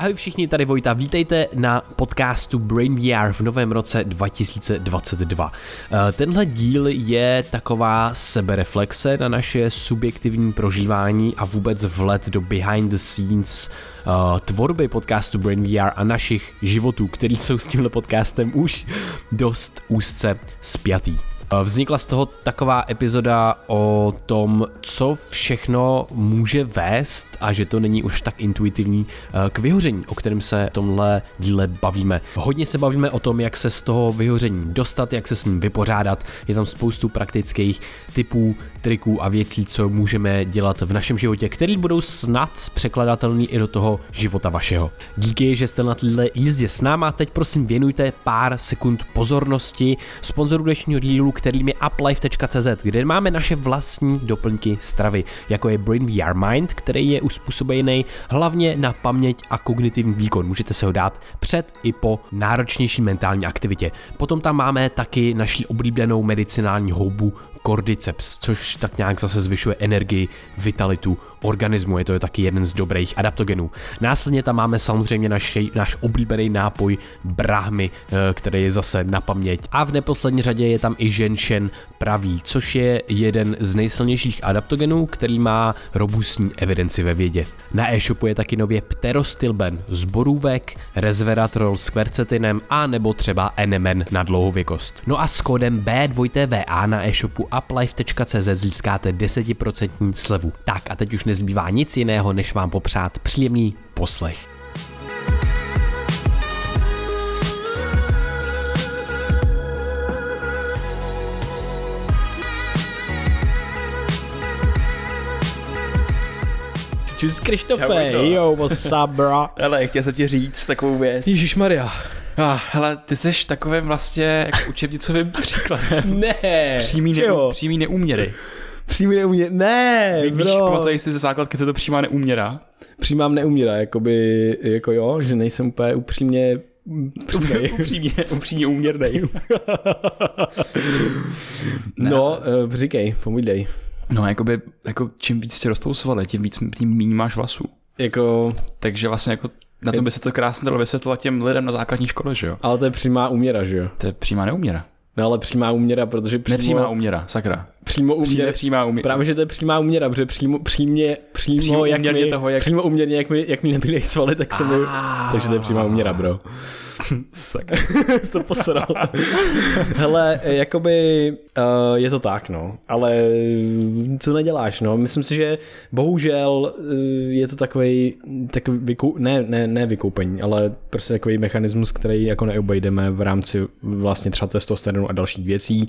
Ahoj všichni, tady Vojta, vítejte na podcastu Brain VR v novém roce 2022. Eh, tenhle díl je taková sebereflexe na naše subjektivní prožívání a vůbec vlet do behind the scenes uh, tvorby podcastu Brain VR a našich životů, který jsou s tímhle podcastem už dost úzce spjatý. Vznikla z toho taková epizoda o tom, co všechno může vést a že to není už tak intuitivní k vyhoření, o kterém se v tomhle díle bavíme. Hodně se bavíme o tom, jak se z toho vyhoření dostat, jak se s ním vypořádat. Je tam spoustu praktických typů, triků a věcí, co můžeme dělat v našem životě, který budou snad překladatelný i do toho života vašeho. Díky, že jste na této jízdě s náma, teď prosím věnujte pár sekund pozornosti sponzoru dnešního dílu, kterým je uplife.cz, kde máme naše vlastní doplňky stravy, jako je Brain VR Mind, který je uspůsobený hlavně na paměť a kognitivní výkon. Můžete se ho dát před i po náročnější mentální aktivitě. Potom tam máme taky naši oblíbenou medicinální houbu Cordyceps, což tak nějak zase zvyšuje energii, vitalitu organismu. Je to je taky jeden z dobrých adaptogenů. Následně tam máme samozřejmě naši, náš oblíbený nápoj Brahmy, eh, který je zase na paměť. A v neposlední řadě je tam i ženšen pravý, což je jeden z nejsilnějších adaptogenů, který má robustní evidenci ve vědě. Na e-shopu je taky nově pterostilben z borůvek, resveratrol s kvercetinem a nebo třeba NMN na dlouhověkost. No a s kódem B2TVA na e-shopu uplife.cz získáte 10% slevu. Tak a teď už nezbývá nic jiného, než vám popřát příjemný poslech. Čus Krištofe, jo, what's up, bro? Hele, chtěl jsem ti říct takovou věc. Ježíš Maria. Ah, hele, ty jsi takovým vlastně jako učebnicovým příkladem. Ne, přímý, ne, přímý neúměry. Přímý neúměr, ne, Víš, bro. pamatuješ si ze základky, co to přímá neúměra? Přímám neumírá, jakoby, jako jo, že nejsem úplně upřímně upřímně, upřímně úměrnej. no, uh, říkej, povídej. No, jakoby, jako čím víc ti rostou svaly, tím víc, tím méně máš vlasů. Jako... Takže vlastně jako na to by se to krásně dalo vysvětlovat těm lidem na základní škole, že jo? Ale to je přímá úměra, že jo? To je přímá neúměra. No ale přímá úměra, protože přímo... Nepřímá úměra, sakra. Přímo úměra. Přímá úměra. Právě, že to je přímá úměra, protože přímo, přímě, přímo, přímo jak mi, toho, jak... přímo úměrně, jak mi, jak mi nebyly svaly, tak se mi... Takže to je přímá úměra, bro. Sakra. Jsi to posral. Hele, jakoby uh, je to tak, no. Ale co neděláš, no. Myslím si, že bohužel uh, je to takový, takový vykou, ne, ne, ne vykoupení, ale prostě takový mechanismus, který jako neobejdeme v rámci vlastně třeba testosteronu a dalších věcí.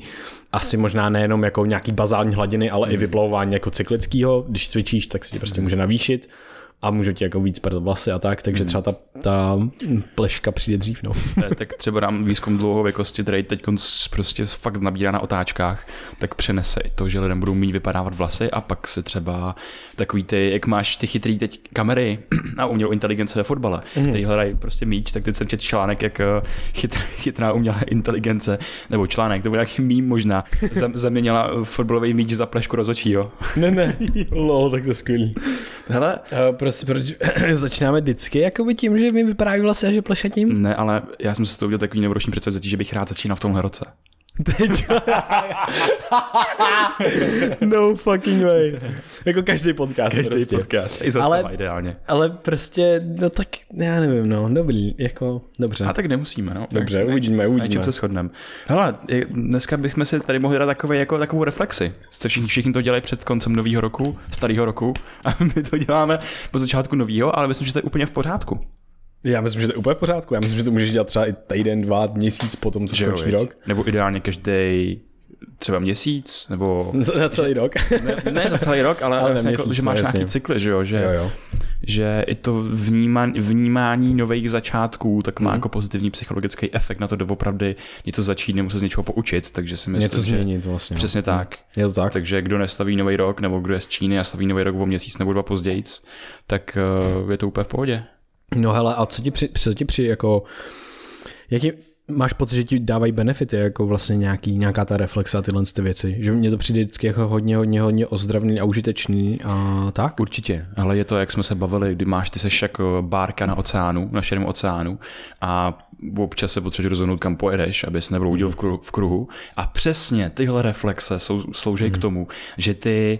Asi možná nejenom jako nějaký bazální hladiny, ale hmm. i vyplavování jako cyklického. Když cvičíš, tak se ti prostě může navýšit a můžu ti jako víc prdat vlasy a tak, takže třeba ta, ta pleška přijde dřív, no. tak třeba dám výzkum dlouhověkosti, který teď prostě fakt nabírá na otáčkách, tak přenese i to, že lidem budou mít vypadávat vlasy a pak se třeba takový ty, jak máš ty chytrý teď kamery a umělou inteligence ve fotbale, mm. který hledají prostě míč, tak teď jsem četl článek, jak eh, chytr, chytrá umělá inteligence, nebo článek, to byl nějaký mým možná, zaměnila fotbalový míč za plešku rozočího. Ne, ne, lol, tak to je skvělý. Hele, uh, prostě proč začínáme vždycky jakoby tím, že mi vypadají vlasy a že plešatím? Ne, ale já jsem si to udělal takový novoroční předsevzetí, že bych rád začínal v tomhle roce. Teď. no fucking way. Jako každý podcast. Každý prostě. podcast. I ale, ideálně. Ale prostě, no tak, já nevím, no, dobrý, jako, dobře. A tak nemusíme, no. Dobře, tak uvidíme, uvidíme. Na se shodneme. Hele, dneska bychom si tady mohli dát takové, jako, takovou reflexi. Se všichni, všichni to dělají před koncem nového roku, starého roku, a my to děláme po začátku nového, ale myslím, že to je úplně v pořádku. Já myslím, že to je úplně v pořádku. Já myslím, že to můžeš dělat třeba i týden, dva, měsíc potom, co skončí rok. Nebo ideálně každý třeba měsíc, nebo... Za celý rok. ne, ne za celý rok, ale, ale vlastně jako, že máš jasně. nějaký cykly, že jo? Že, jo, jo. že i to vnímání, vnímání nových začátků tak má hmm. jako pozitivní psychologický efekt na to doopravdy něco začít nebo se z něčeho poučit, takže si myslím, něco změnit vlastně. Přesně no. tak. Je to tak. Takže kdo nestaví nový rok, nebo kdo je z Číny a staví nový rok o měsíc nebo dva později, tak uh, je to úplně v pohodě. No hele, a co ti při, co ti při jako, jaký, máš pocit, že ti dávají benefity, jako vlastně nějaký, nějaká ta reflexe a tyhle ty věci? Že mně to přijde vždycky jako hodně, hodně, hodně ozdravný a užitečný a tak? Určitě, ale je to, jak jsme se bavili, kdy máš ty seš jako bárka na oceánu, na širém oceánu a občas se potřebuješ rozhodnout, kam pojedeš, abys nebloudil v kruhu, v kruhu. A přesně tyhle reflexe jsou, slouží mm. k tomu, že ty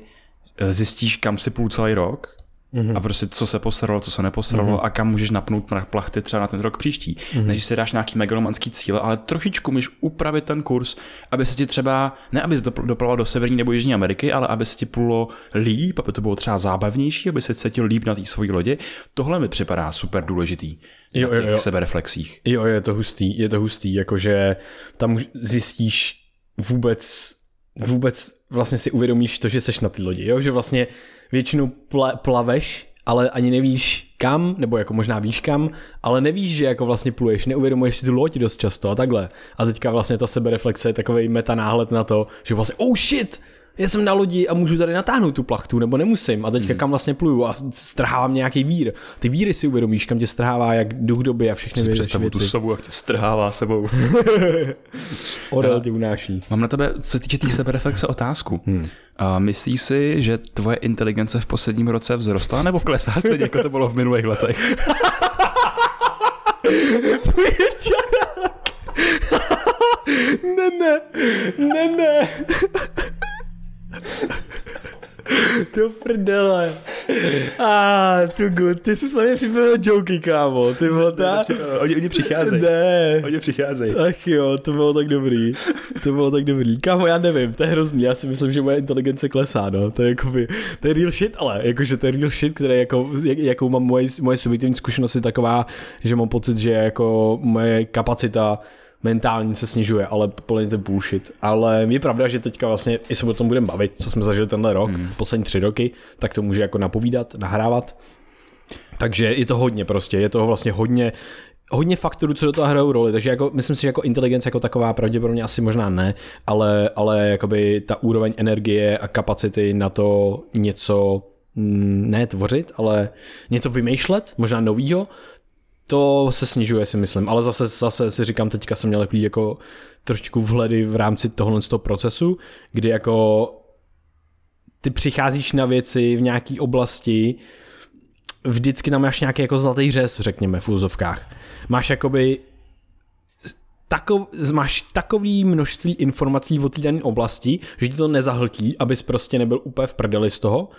eh, zjistíš, kam si půl celý rok Mm-hmm. A prostě co se postaralo, co se nepostaralo mm-hmm. a kam můžeš napnout na plachty třeba na ten rok příští. Mm-hmm. Než si dáš nějaký megalomanský cíle, ale trošičku můžeš upravit ten kurz, aby se ti třeba, ne aby doplaval do Severní nebo Jižní Ameriky, ale aby se ti plulo líp, aby to bylo třeba zábavnější, aby se cítil líp na té svojí lodi. Tohle mi připadá super důležitý. Jo, na těch jo, jo. sebereflexích. Jo, je to hustý, je to hustý, jakože tam zjistíš vůbec, vůbec vlastně si uvědomíš to, že seš na ty lodi, jo, že vlastně většinou pla, plaveš, ale ani nevíš kam, nebo jako možná víš kam, ale nevíš, že jako vlastně pluješ, neuvědomuješ si tu loď dost často a takhle. A teďka vlastně ta sebereflexe je takový meta náhled na to, že vlastně oh shit, já jsem na lodi a můžu tady natáhnout tu plachtu, nebo nemusím. A teďka hmm. kam vlastně pluju a strhávám nějaký vír. Ty víry si uvědomíš, kam tě strhává jak duch doby a všechny věci. Představu tu sovu, jak tě strhává sebou. Orel tě unáší. Mám na tebe, co se týče té sebereflexe, otázku. Hmm. A myslíš si, že tvoje inteligence v posledním roce vzrostla nebo klesá stejně, jako to bylo v minulých letech? to je čarák. ne, ne, ne, ne. To prdele. A tu good. Ty jsi sami připravil joky, kámo. Ty bylo ta... Oni, oni přicházejí. Ne. Oni přicházejí. Ach jo, to bylo tak dobrý. To bylo tak dobrý. Kámo, já nevím, to je hrozný. Já si myslím, že moje inteligence klesá, no. To je jako by, to je real shit, ale jakože to je real shit, který jako, jak, jakou mám moje, moje subjektivní zkušenost je taková, že mám pocit, že jako moje kapacita mentální se snižuje, ale plně to bullshit. Ale je pravda, že teďka vlastně, i se o tom budeme bavit, co jsme zažili tenhle rok, mm. poslední tři roky, tak to může jako napovídat, nahrávat. Takže je to hodně prostě, je toho vlastně hodně, hodně faktorů, co do toho hrajou roli, takže jako, myslím si, že jako inteligence jako taková pravděpodobně asi možná ne, ale, ale jakoby ta úroveň energie a kapacity na to něco mm, ne tvořit, ale něco vymýšlet, možná novýho, to se snižuje, si myslím, ale zase, zase si říkám, teďka jsem měl jako trošičku vhledy v rámci tohohle z toho procesu, kdy jako ty přicházíš na věci v nějaké oblasti, vždycky tam máš nějaký jako zlatý řez, řekněme, v úzovkách. Máš jakoby takov, máš takový množství informací o té dané oblasti, že ti to nezahltí, abys prostě nebyl úplně v prdeli z toho,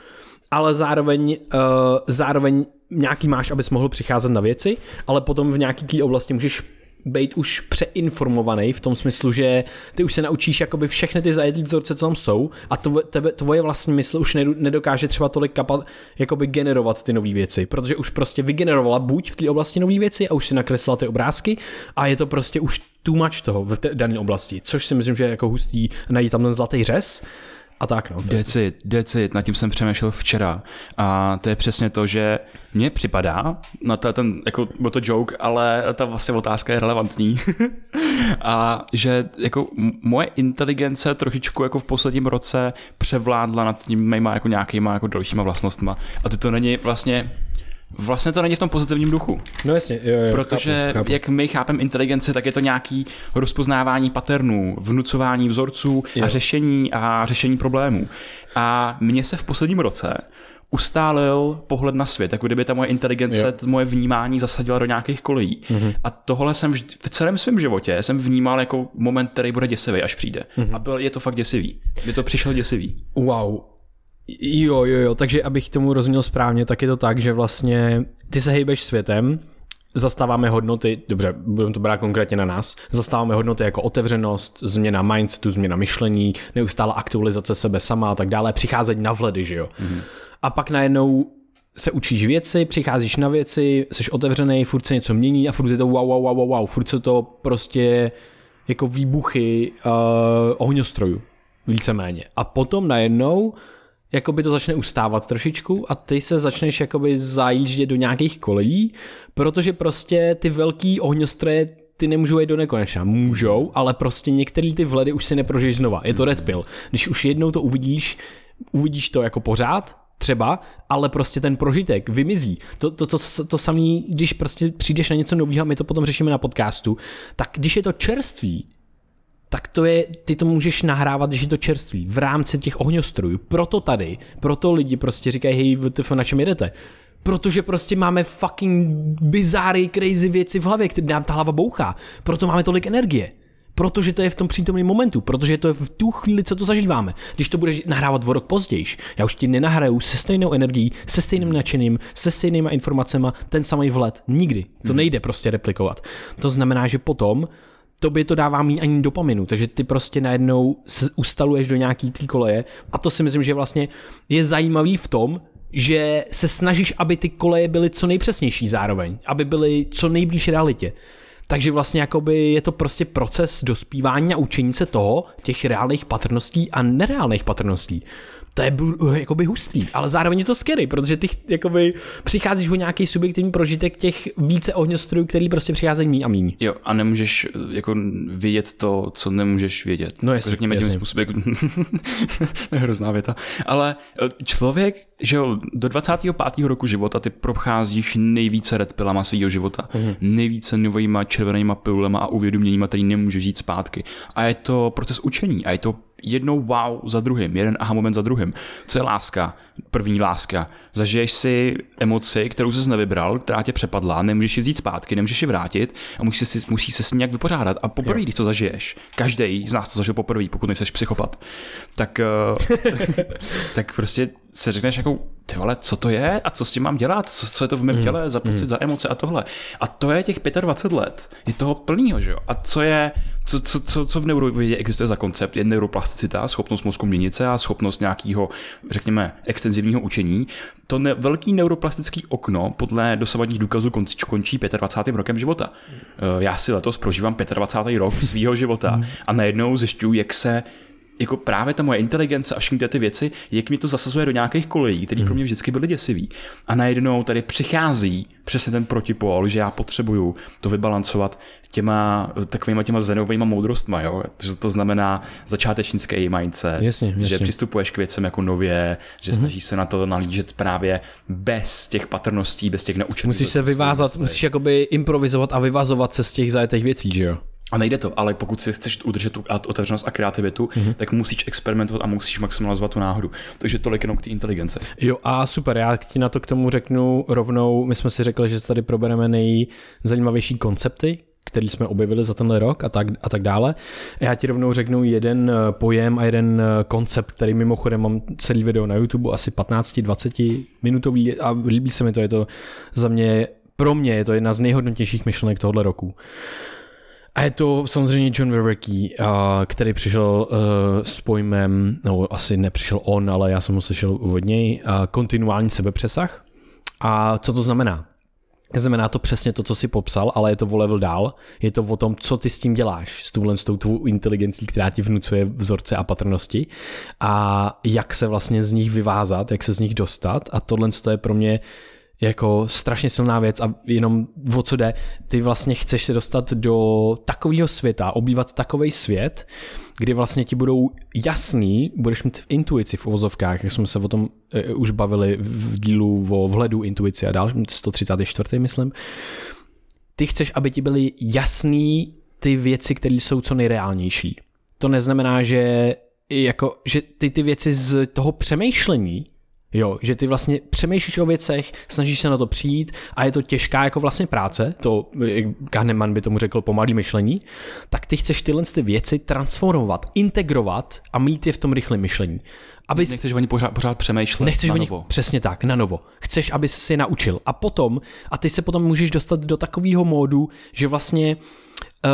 ale zároveň, uh, zároveň nějaký máš, abys mohl přicházet na věci, ale potom v nějaký té oblasti můžeš být už přeinformovaný v tom smyslu, že ty už se naučíš jakoby všechny ty zajedlý vzorce, co tam jsou a tvoje, tebe, tvoje vlastní mysl už nedokáže třeba tolik kapat, jakoby generovat ty nové věci, protože už prostě vygenerovala buď v té oblasti nové věci a už si nakreslila ty obrázky a je to prostě už too much toho v té dané oblasti, což si myslím, že je jako hustý najít tam ten zlatý řez a tak. No, decit, decit, nad tím jsem přemýšlel včera a to je přesně to, že mně připadá, na to, ten, jako byl to joke, ale ta vlastně otázka je relevantní, a že jako moje inteligence trošičku jako v posledním roce převládla nad tím mýma jako nějakýma jako dalšíma vlastnostma a to to není vlastně Vlastně to není v tom pozitivním duchu. No jasně, jo, jo, Protože chápu, chápu. jak my chápeme inteligenci, tak je to nějaký rozpoznávání paternů, vnucování vzorců jo. a řešení a řešení problémů. A mně se v posledním roce ustálil pohled na svět, jako kdyby ta moje inteligence, jo. moje vnímání zasadila do nějakých kolejí. Mm-hmm. A tohle jsem vždy, v celém svém životě jsem vnímal jako moment, který bude děsivý, až přijde. Mm-hmm. A byl, je to fakt děsivý. By to přišlo děsivý. Wow, Jo, jo, jo, takže abych tomu rozuměl správně, tak je to tak, že vlastně ty se hejbeš světem, zastáváme hodnoty, dobře, budeme to brát konkrétně na nás, zastáváme hodnoty jako otevřenost, změna mindsetu, změna myšlení, neustále aktualizace sebe sama a tak dále, přicházet na vledy, že jo. Mm-hmm. A pak najednou se učíš věci, přicházíš na věci, jsi otevřený, furt se něco mění a furt je to wow, wow, wow, wow, furt se to prostě jako výbuchy uh, ohňostrojů, víceméně. A potom najednou jakoby to začne ustávat trošičku a ty se začneš jakoby zajíždět do nějakých kolejí, protože prostě ty velký ohňostroje ty nemůžou jít do nekonečna. Můžou, ale prostě některé ty vledy už si neprožiješ znova. Je to red pill. Když už jednou to uvidíš, uvidíš to jako pořád, třeba, ale prostě ten prožitek vymizí. To, to, to, to, samé, když prostě přijdeš na něco nového my to potom řešíme na podcastu, tak když je to čerství, tak to je, ty to můžeš nahrávat, když je to čerství, v rámci těch ohňostrojů. Proto tady, proto lidi prostě říkají, hej, VTF, na čem jedete? Protože prostě máme fucking bizáry, crazy věci v hlavě, které nám ta hlava bouchá. Proto máme tolik energie. Protože to je v tom přítomném momentu, protože to je v tu chvíli, co to zažíváme. Když to budeš nahrávat o rok později, já už ti nenahraju se stejnou energií, se stejným nadšením, se stejnýma informacemi ten samý vlet. Nikdy. To hmm. nejde prostě replikovat. To znamená, že potom tobě to dává méně ani dopaminu, takže ty prostě najednou se ustaluješ do nějaký té koleje a to si myslím, že vlastně je zajímavý v tom, že se snažíš, aby ty koleje byly co nejpřesnější zároveň, aby byly co nejblíž realitě. Takže vlastně jakoby je to prostě proces dospívání a učení se toho, těch reálných patrností a nereálných patrností to je uh, jakoby hustý, ale zároveň je to scary, protože ty jakoby přicházíš o nějaký subjektivní prožitek těch více ohňostrojů, který prostě přicházejí mý a míň. Jo, a nemůžeš eh, jako vědět to, co nemůžeš vědět. No jasně, Řekněme jasně. tím způsobem, to je hrozná věta. Ale eh, člověk, že jo, do 25. roku života ty procházíš nejvíce red pilama svého života, mm. nejvíce novýma červenýma pilulema a uvědoměníma, který nemůžeš žít zpátky. A je to proces učení a je to jednou wow za druhým, jeden aha moment za druhým. Co je láska? První láska. Zažiješ si emoci, kterou jsi nevybral, která tě přepadla, nemůžeš ji vzít zpátky, nemůžeš ji vrátit a musíš si, musíš se s ní nějak vypořádat. A poprvé, když to zažiješ, každý z nás to zažil poprvé, pokud nejseš psychopat, tak, eh, tak prostě se řekneš jako, ty vole, co to je a co s tím mám dělat, co, co je to v mém mm. těle za pocit, mm. za emoce a tohle. A to je těch 25 let, je toho plného, že jo. A co je, co, co, co, co v neurovědě existuje za koncept, je neuroplasticita, schopnost mozku měnit se a schopnost nějakého, řekněme, extenzivního učení. To ne, velký neuroplastický okno podle dosavadních důkazů končí, končí 25. rokem života. Eh, já si letos prožívám 25. rok svého života a najednou zjišťuju, jak se jako právě ta moje inteligence a všechny ty věci, jak mi to zasazuje do nějakých kolejí, které pro mě vždycky byly děsivý. A najednou tady přichází přesně ten protipol, že já potřebuju to vybalancovat těma takovýma těma zenovými moudrostma, jo? To, to znamená začátečnický mindset, jasně, jasně. že přistupuješ k věcem jako nově, že mm-hmm. snažíš se na to nalížet právě bez těch patrností, bez těch naučených. Musíš se vyvázat, musíš jakoby improvizovat a vyvazovat se z těch zajetých věcí, že jo? A nejde to, ale pokud si chceš udržet tu otevřenost a kreativitu, mm-hmm. tak musíš experimentovat a musíš maximalizovat tu náhodu. Takže tolik jenom k té inteligence. Jo a super, já ti na to k tomu řeknu rovnou, my jsme si řekli, že tady probereme nejzajímavější koncepty, který jsme objevili za tenhle rok a tak, a tak dále. Já ti rovnou řeknu jeden eh, pojem a jeden eh, koncept, který mimochodem mám celý video na YouTube, asi 15-20 minutový a líbí se mi to, je to za mě, pro mě je to jedna z nejhodnotnějších myšlenek tohohle roku. A je to samozřejmě John Vervecký, který přišel uh, s pojmem, no asi nepřišel on, ale já jsem ho slyšel od něj, uh, kontinuální sebepřesah. A co to znamená? Znamená to přesně to, co si popsal, ale je to o level dál. Je to o tom, co ty s tím děláš, s touhle s tou tvou inteligencí, která ti vnucuje vzorce a patrnosti a jak se vlastně z nich vyvázat, jak se z nich dostat a tohle je pro mě jako strašně silná věc a jenom o co jde, ty vlastně chceš se dostat do takového světa, obývat takový svět, kdy vlastně ti budou jasný, budeš mít v intuici v uvozovkách, jak jsme se o tom uh, už bavili v dílu o vhledu intuici a dál, 134. myslím, ty chceš, aby ti byly jasný ty věci, které jsou co nejreálnější. To neznamená, že jako, že ty ty věci z toho přemýšlení Jo, že ty vlastně přemýšlíš o věcech, snažíš se na to přijít a je to těžká jako vlastně práce, to Kahneman by tomu řekl pomalý myšlení, tak ty chceš tyhle ty věci transformovat, integrovat a mít je v tom rychlém myšlení. Aby nechceš oni pořád, pořád přemýšlet Nechceš na o nich, novo. přesně tak, na novo. Chceš, aby si je naučil. A potom, a ty se potom můžeš dostat do takového módu, že vlastně uh,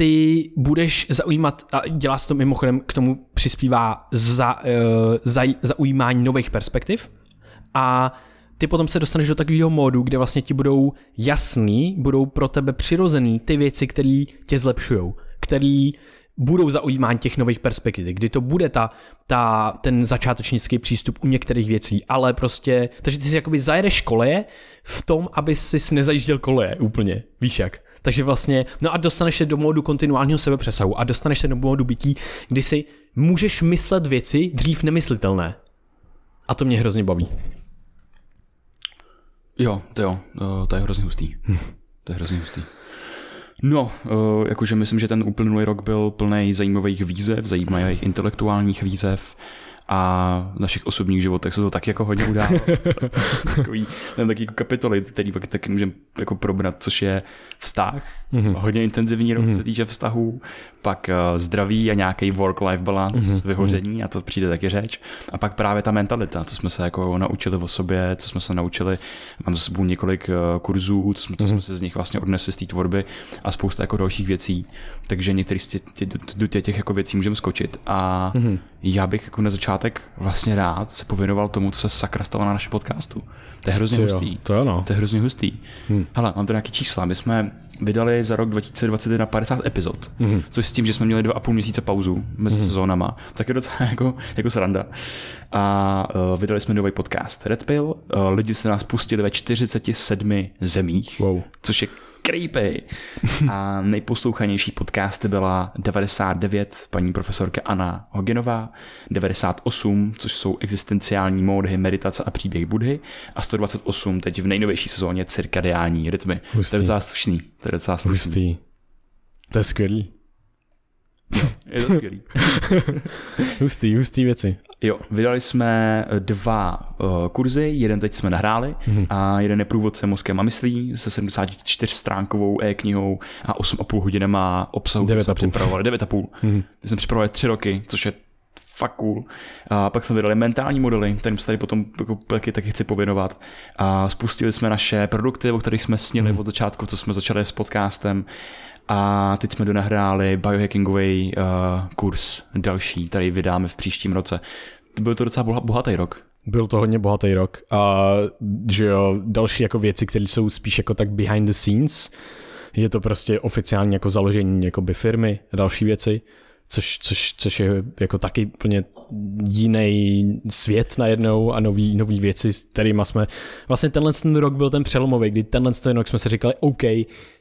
ty budeš zaujímat, a dělá se to mimochodem, k tomu přispívá za, uh, za, zaujímání nových perspektiv a ty potom se dostaneš do takového módu, kde vlastně ti budou jasný, budou pro tebe přirozený ty věci, které tě zlepšují, které budou zaujímání těch nových perspektiv, kdy to bude ta, ta, ten začátečnický přístup u některých věcí, ale prostě, takže ty si jakoby zajedeš koleje v tom, aby si nezajížděl koleje úplně, víš jak. Takže vlastně, no a dostaneš se do módu kontinuálního sebepřesahu a dostaneš se do módu bytí, kdy si můžeš myslet věci dřív nemyslitelné. A to mě hrozně baví. Jo, to jo, eh, to je hrozně hustý. To je hrozně hustý. No, eh, jakože myslím, že ten uplynulý rok byl plný zajímavých výzev, zajímavých intelektuálních výzev a v našich osobních životech se to tak jako hodně událo. Takový, tam taky jako kapitoly, který pak taky můžeme jako probrat, což je vztah, mm-hmm. hodně intenzivní rok, mm-hmm. se týče vztahů, pak uh, zdraví a nějaký work-life balance, mm-hmm. vyhoření a to přijde taky řeč. A pak právě ta mentalita, to jsme se jako naučili o sobě, co jsme se naučili, mám za sebou několik uh, kurzů, to jsme, to mm-hmm. jsme se z nich vlastně odnesli z té tvorby a spousta jako dalších věcí, takže některý z těch, těch, těch, těch jako věcí můžeme skočit a mm-hmm. já bych jako na začátek vlastně rád se pověnoval tomu, co se sakra stalo na našem podcastu. To je hrozně Co hustý. jo, to jo, no. To je hrozně hustý. Hmm. Hele, mám to nějaký čísla. My jsme vydali za rok 2021 50 epizod, hmm. což s tím, že jsme měli dva a půl měsíce pauzu mezi hmm. sezónama, tak je docela jako, jako sranda. A uh, vydali jsme nový podcast Red Pill. Uh, lidi se nás pustili ve 47 zemích, Wow. což je creepy. A nejposlouchanější podcasty byla 99, paní profesorka Anna Hogenová, 98, což jsou existenciální módy, meditace a příběh Budhy a 128 teď v nejnovější sezóně cirkadiální rytmy. Hustý. To je docela slušný. To je docela slušný. Hustý. To je skvělý. Je to skvělý. Hustý, hustý věci. Jo, vydali jsme dva uh, kurzy, jeden teď jsme nahráli mm-hmm. a jeden je průvodce mozkem a myslí se 74 stránkovou e-knihou a 8,5 hodinama obsahu, který jsme 9,5. připravovali, 9,5. Mm-hmm. Ty jsme připravovali tři roky, což je fakt cool. A pak jsme vydali mentální modely, kterým se tady potom jako, taky, taky chci pověnovat. A spustili jsme naše produkty, o kterých jsme snili mm. od začátku, co jsme začali s podcastem. A teď jsme donahráli biohackingový uh, kurz další, který vydáme v příštím roce. Byl to docela boha- bohatý rok. Byl to hodně bohatý rok a že jo, další jako věci, které jsou spíš jako tak behind the scenes, je to prostě oficiální jako založení jakoby firmy a další věci, což, což, což je jako taky úplně jiný svět najednou a nový, nový věci, s kterými jsme, vlastně tenhle ten rok byl ten přelomový, kdy tenhle ten rok jsme si říkali, OK,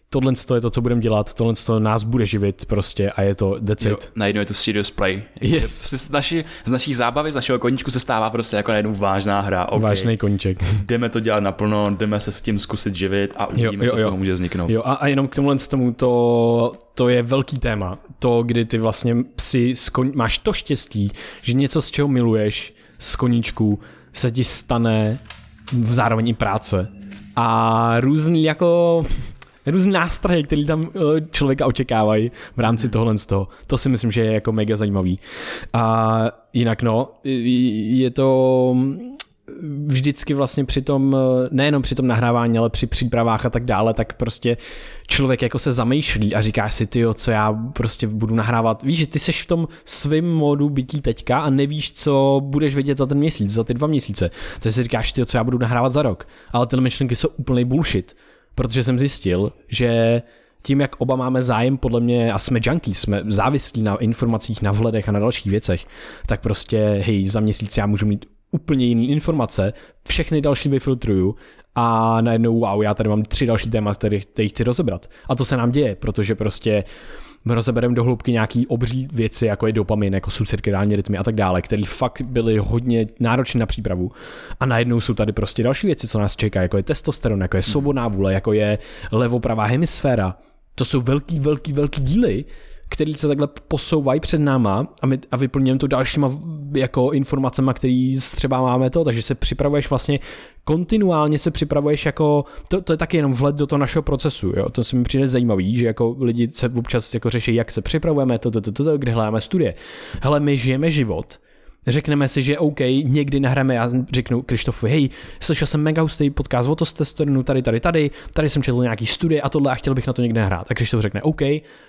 tohle je to, co budeme dělat, tohle to nás bude živit prostě a je to that's Jo, najednou je to serious play. Yes. Že Z, naší, z naší zábavy, z našeho koníčku se stává prostě jako najednou vážná hra. Okay. Vážný koníček. Jdeme to dělat naplno, jdeme se s tím zkusit živit a uvidíme, jo, co z jo. toho může vzniknout. Jo, a, a jenom k tomuhle z tomu, to, to je velký téma. To, kdy ty vlastně si skon, máš to štěstí, že něco, z čeho miluješ, z koníčku, se ti stane v zároveň i práce. A různý jako různý nástrahy, který tam eh, člověka očekávají v rámci tohle z toho. To si myslím, že je jako mega zajímavý. A jinak no, je to vždycky vlastně při tom, nejenom při tom nahrávání, ale při přípravách a tak dále, tak prostě člověk jako se zamýšlí a říká si, ty co já prostě budu nahrávat. Víš, že ty seš v tom svém módu bytí teďka a nevíš, co budeš vědět za ten měsíc, za ty dva měsíce. Takže si říkáš, ty co já budu nahrávat za rok. Ale ty myšlenky jsou úplný bullshit, protože jsem zjistil, že tím, jak oba máme zájem, podle mě, a jsme junkies, jsme závislí na informacích, na vhledech a na dalších věcech, tak prostě, hej, za měsíc já můžu mít úplně jiné informace, všechny další vyfiltruju a najednou, wow, já tady mám tři další téma, které, chci rozebrat. A to se nám děje, protože prostě my rozebereme do hloubky nějaký obří věci, jako je dopamin, jako jsou cirkadiální rytmy a tak dále, které fakt byly hodně náročné na přípravu. A najednou jsou tady prostě další věci, co nás čeká, jako je testosteron, jako je svobodná vůle, jako je levopravá hemisféra. To jsou velký, velký, velký díly, který se takhle posouvají před náma a, my, a vyplňujeme to dalšíma jako informacemi, který třeba máme to, takže se připravuješ vlastně kontinuálně se připravuješ jako, to, to je taky jenom vhled do toho našeho procesu, jo? to se mi přijde zajímavý, že jako lidi se občas jako řeší, jak se připravujeme, to, to, to, to, to kde hledáme studie. Hele, my žijeme život, řekneme si, že OK, někdy nahráme, já řeknu Krištofovi, hej, slyšel jsem mega hustý podcast o testosteronu, tady, tady, tady, tady jsem četl nějaký studie a tohle a chtěl bych na to někde nahrát. A Krištof řekne, OK,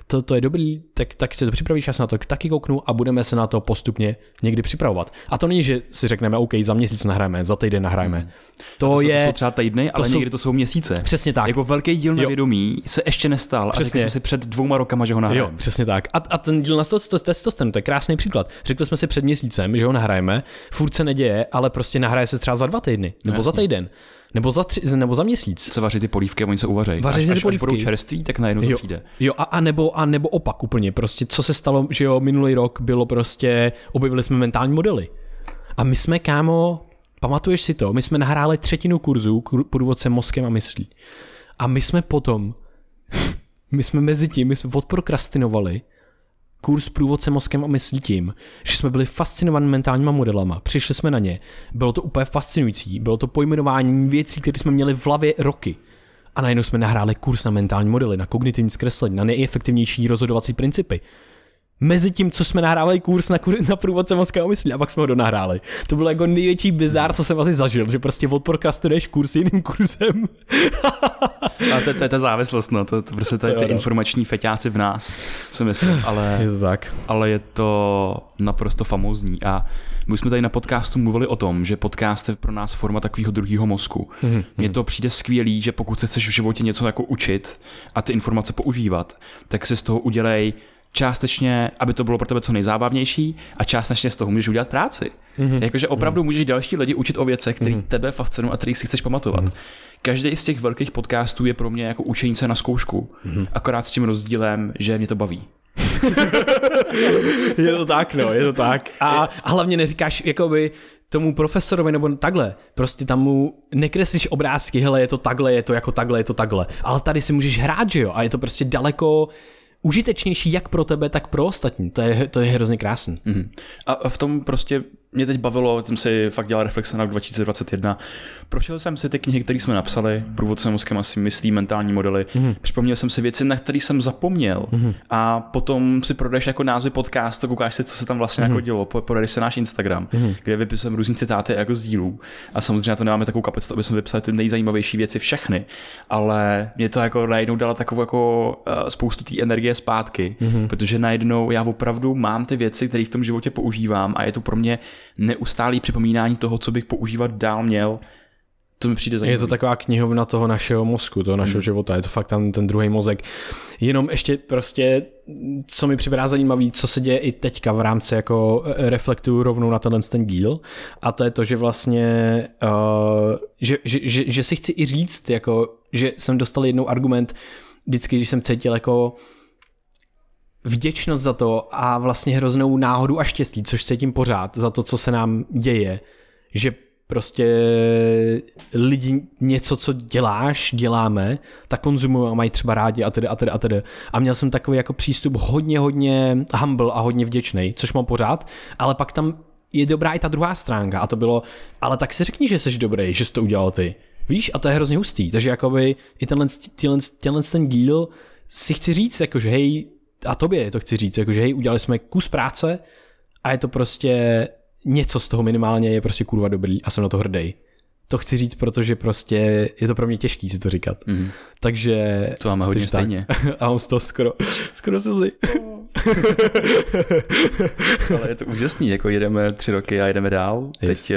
to, to je dobrý, tak, tak si to připravíš, já se na to taky kouknu a budeme se na to postupně někdy připravovat. A to není, že si řekneme, OK, za měsíc nahráme, za týden nahráme. To, to, jsou, je... to jsou třeba týdny, ale jsou- někdy to jsou měsíce. Přesně tak. Jako velký díl Jo. nevědomí se ještě nestal Přesně. a řekli jsme si před dvouma rokama, že ho Jo, nahrajeme. přesně tak. A, a ten díl na to, to, testosteronu, to je krásný příklad. Řekli jsme si před měsícem, že ho nahrajeme, furt se neděje, ale prostě nahraje se třeba za dva týdny, nebo No za týden, nebo za, tři, nebo za měsíc. Se vaří ty polívky oni se uvaří. Vaří až, ty až, až polívky. budou čerství, tak najednou to Jo, přijde. jo a, a, nebo, a nebo opak úplně, prostě co se stalo, že jo, minulý rok bylo prostě, objevili jsme mentální modely. A my jsme, kámo, pamatuješ si to, my jsme nahráli třetinu kurzu průvodce mozkem a myslí. A my jsme potom, my jsme mezi tím, my jsme odprokrastinovali kurz průvodce mozkem a myslí tím, že jsme byli fascinovaní mentálníma modelama, přišli jsme na ně, bylo to úplně fascinující, bylo to pojmenování věcí, které jsme měli v hlavě roky. A najednou jsme nahráli kurz na mentální modely, na kognitivní zkreslení, na nejefektivnější rozhodovací principy mezi tím, co jsme nahrávali kurz na, kur, na průvodce mozka myslí a pak jsme ho donahráli. To bylo jako největší bizár, co jsem asi zažil, že prostě odprokrastuješ kurz jiným kurzem. a to, to, je ta závislost, no, to, to prostě to, ty no. informační feťáci v nás, si myslím, ale je to tak. Ale je to naprosto famózní a my jsme tady na podcastu mluvili o tom, že podcast je pro nás forma takového druhého mozku. Mm-hmm. Mně to přijde skvělý, že pokud se chceš v životě něco jako učit a ty informace používat, tak si z toho udělej částečně, aby to bylo pro tebe co nejzábavnější a částečně z toho můžeš udělat práci. Mm-hmm. Jakože opravdu mm-hmm. můžeš další lidi učit o věcech, které mm-hmm. tebe fascinují a které si chceš pamatovat. Mm-hmm. Každý z těch velkých podcastů je pro mě jako učení se na zkoušku. Mm-hmm. Akorát s tím rozdílem, že mě to baví. je to tak, no, je to tak. A, a hlavně neříkáš, jakoby, tomu profesorovi nebo takhle, prostě tam mu nekreslíš obrázky, hele, je to takhle, je to jako takhle, je to takhle. Ale tady si můžeš hrát, že jo? A je to prostě daleko užitečnější jak pro tebe, tak pro ostatní. To je, to je hrozně krásný. Mm-hmm. A v tom prostě mě teď bavilo, jsem si fakt dělal reflexe na 2021. Prošel jsem si ty knihy, které jsme napsali, průvodce mozkem asi myslí, mentální modely. Mm-hmm. Připomněl jsem si věci, na které jsem zapomněl. Mm-hmm. A potom si prodejš jako názvy podcastu, koukáš si, co se tam vlastně mm-hmm. jako dělo. Prodejš se náš Instagram, mm-hmm. kde vypisujeme různé citáty jako z dílů. A samozřejmě to nemáme takovou kapacitu, aby jsme vypsali ty nejzajímavější věci všechny. Ale mě to jako najednou dala takovou jako uh, spoustu té energie zpátky, mm-hmm. protože najednou já opravdu mám ty věci, které v tom životě používám a je to pro mě neustálý připomínání toho, co bych používat dál měl, to mi přijde zajímavé. Je to taková knihovna toho našeho mozku, toho našeho hmm. života, je to fakt tam ten druhý mozek. Jenom ještě prostě, co mi připadá zajímavý, co se děje i teďka v rámci jako eh, reflektu rovnou na tenhle ten díl, a to je to, že vlastně, uh, že, že, že, že si chci i říct, jako, že jsem dostal jednou argument, vždycky, když jsem cítil jako vděčnost za to a vlastně hroznou náhodu a štěstí, což se tím pořád, za to, co se nám děje, že prostě lidi něco, co děláš, děláme, tak konzumují a mají třeba rádi a tedy a tedy a tedy. A měl jsem takový jako přístup hodně, hodně humble a hodně vděčný, což mám pořád, ale pak tam je dobrá i ta druhá stránka a to bylo, ale tak si řekni, že jsi dobrý, že jsi to udělal ty. Víš, a to je hrozně hustý, takže jakoby i tenhle, tenhle, tenhle ten díl si chci říct, jakože hej, a tobě to chci říct, jakože hej, udělali jsme kus práce a je to prostě něco z toho minimálně je prostě kurva dobrý a jsem na to hrdý. To chci říct, protože prostě je to pro mě těžký si to říkat. Mm. Takže... To máme hodně stejně. A on z toho skoro, skoro se zli. Ale je to úžasný, jako jedeme tři roky a jedeme dál. Yes. Teď uh,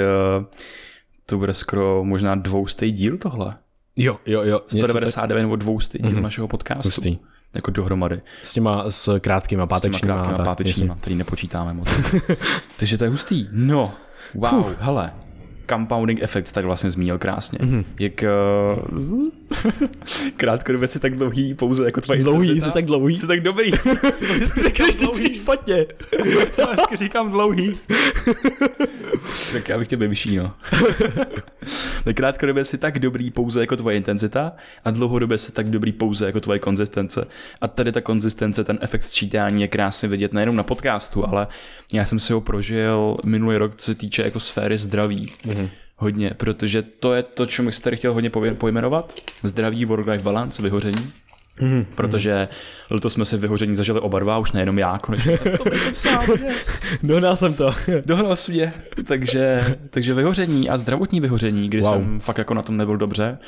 to bude skoro možná dvoustý díl tohle. Jo, jo, jo. 199 nebo dvoustý díl mm-hmm. našeho podcastu. Hustý jako dohromady. S těma s krátkýma pátečníma. S těma krátkýma pátečníma, který nepočítáme moc. Takže to je hustý. No, wow, Fuh. hele, compounding effect tak vlastně zmínil krásně. Mm-hmm. Jak uh, krátkodobě si tak dlouhý pouze jako tvoje Dlouhý, jsi tak dlouhý. Jsi tak dobrý. Říkáš vždycky špatně. Já vždycky říkám dlouhý. Tak já bych tě vyšší, no. tak krátkodobě si tak dobrý pouze jako tvoje intenzita a dlouhodobě si tak dobrý pouze jako tvoje konzistence. A tady ta konzistence, ten efekt sčítání je krásně vidět nejenom na podcastu, ale já jsem si ho prožil minulý rok, co se týče jako sféry zdraví. Mm-hmm hodně, protože to je to, čemu jste chtěl hodně pojmenovat. Zdraví, work-life balance, vyhoření. Mm-hmm. Protože letos jsme si vyhoření zažili oba dva, už nejenom já, konečně jsem to jsem yes. Dohnal jsem to. Dohnal jsem je. Takže, takže vyhoření a zdravotní vyhoření, kdy wow. jsem fakt jako na tom nebyl dobře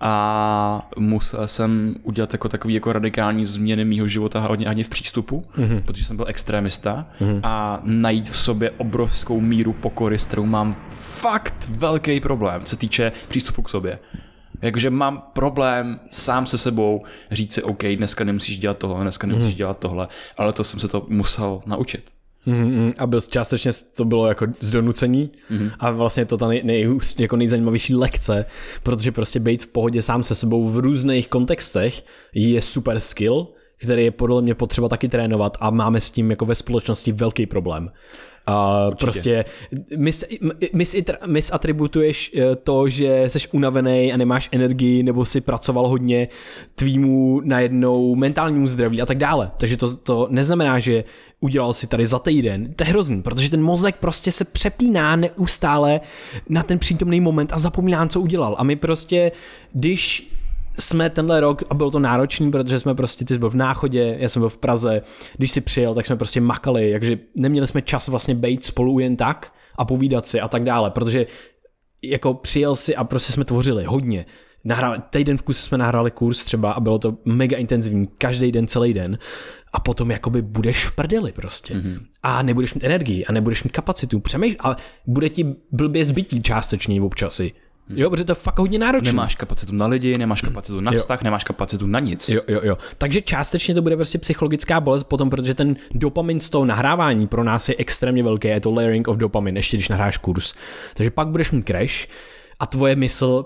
a musel jsem udělat jako takový jako radikální změny mýho života hodně ani v přístupu, mm-hmm. protože jsem byl extrémista mm-hmm. a najít v sobě obrovskou míru pokory, s kterou mám fakt velký problém, co týče přístupu k sobě. Jakože mám problém sám se sebou říct si, OK, dneska nemusíš dělat tohle, dneska nemusíš mm. dělat tohle, ale to jsem se to musel naučit. Mm-hmm. A byl, částečně to bylo jako z donucení mm-hmm. a vlastně to ta nej, nej, jako nejzajímavější lekce, protože prostě být v pohodě sám se sebou v různých kontextech je super skill, který je podle mě potřeba taky trénovat a máme s tím jako ve společnosti velký problém. A prostě mis, mis, mis atributuješ eh, to, že jsi unavený a nemáš energii, nebo si pracoval hodně tvýmu najednou mentálnímu zdraví a tak dále. Takže to, to neznamená, že udělal si tady za týden. To je hrozný, protože ten mozek prostě se přepíná neustále na ten přítomný moment a zapomíná, co udělal. A my prostě, když jsme tenhle rok, a bylo to náročný, protože jsme prostě, ty jsi byl v Náchodě, já jsem byl v Praze, když si přijel, tak jsme prostě makali, takže neměli jsme čas vlastně být spolu jen tak a povídat si a tak dále, protože jako přijel si a prostě jsme tvořili hodně. Nahrali, týden v kuse jsme nahráli kurz třeba a bylo to mega intenzivní, každý den, celý den a potom jakoby budeš v prdeli prostě. Mm-hmm. A nebudeš mít energii a nebudeš mít kapacitu. Přemýšlej, a bude ti blbě zbytí částečně občasy. Jo, protože to je fakt hodně náročné. Nemáš kapacitu na lidi, nemáš kapacitu na vztah, jo. nemáš kapacitu na nic. Jo, jo, jo. Takže částečně to bude prostě psychologická bolest potom, protože ten dopamin z toho nahrávání pro nás je extrémně velký, je to layering of dopamin, ještě když nahráš kurz. Takže pak budeš mít crash a tvoje mysl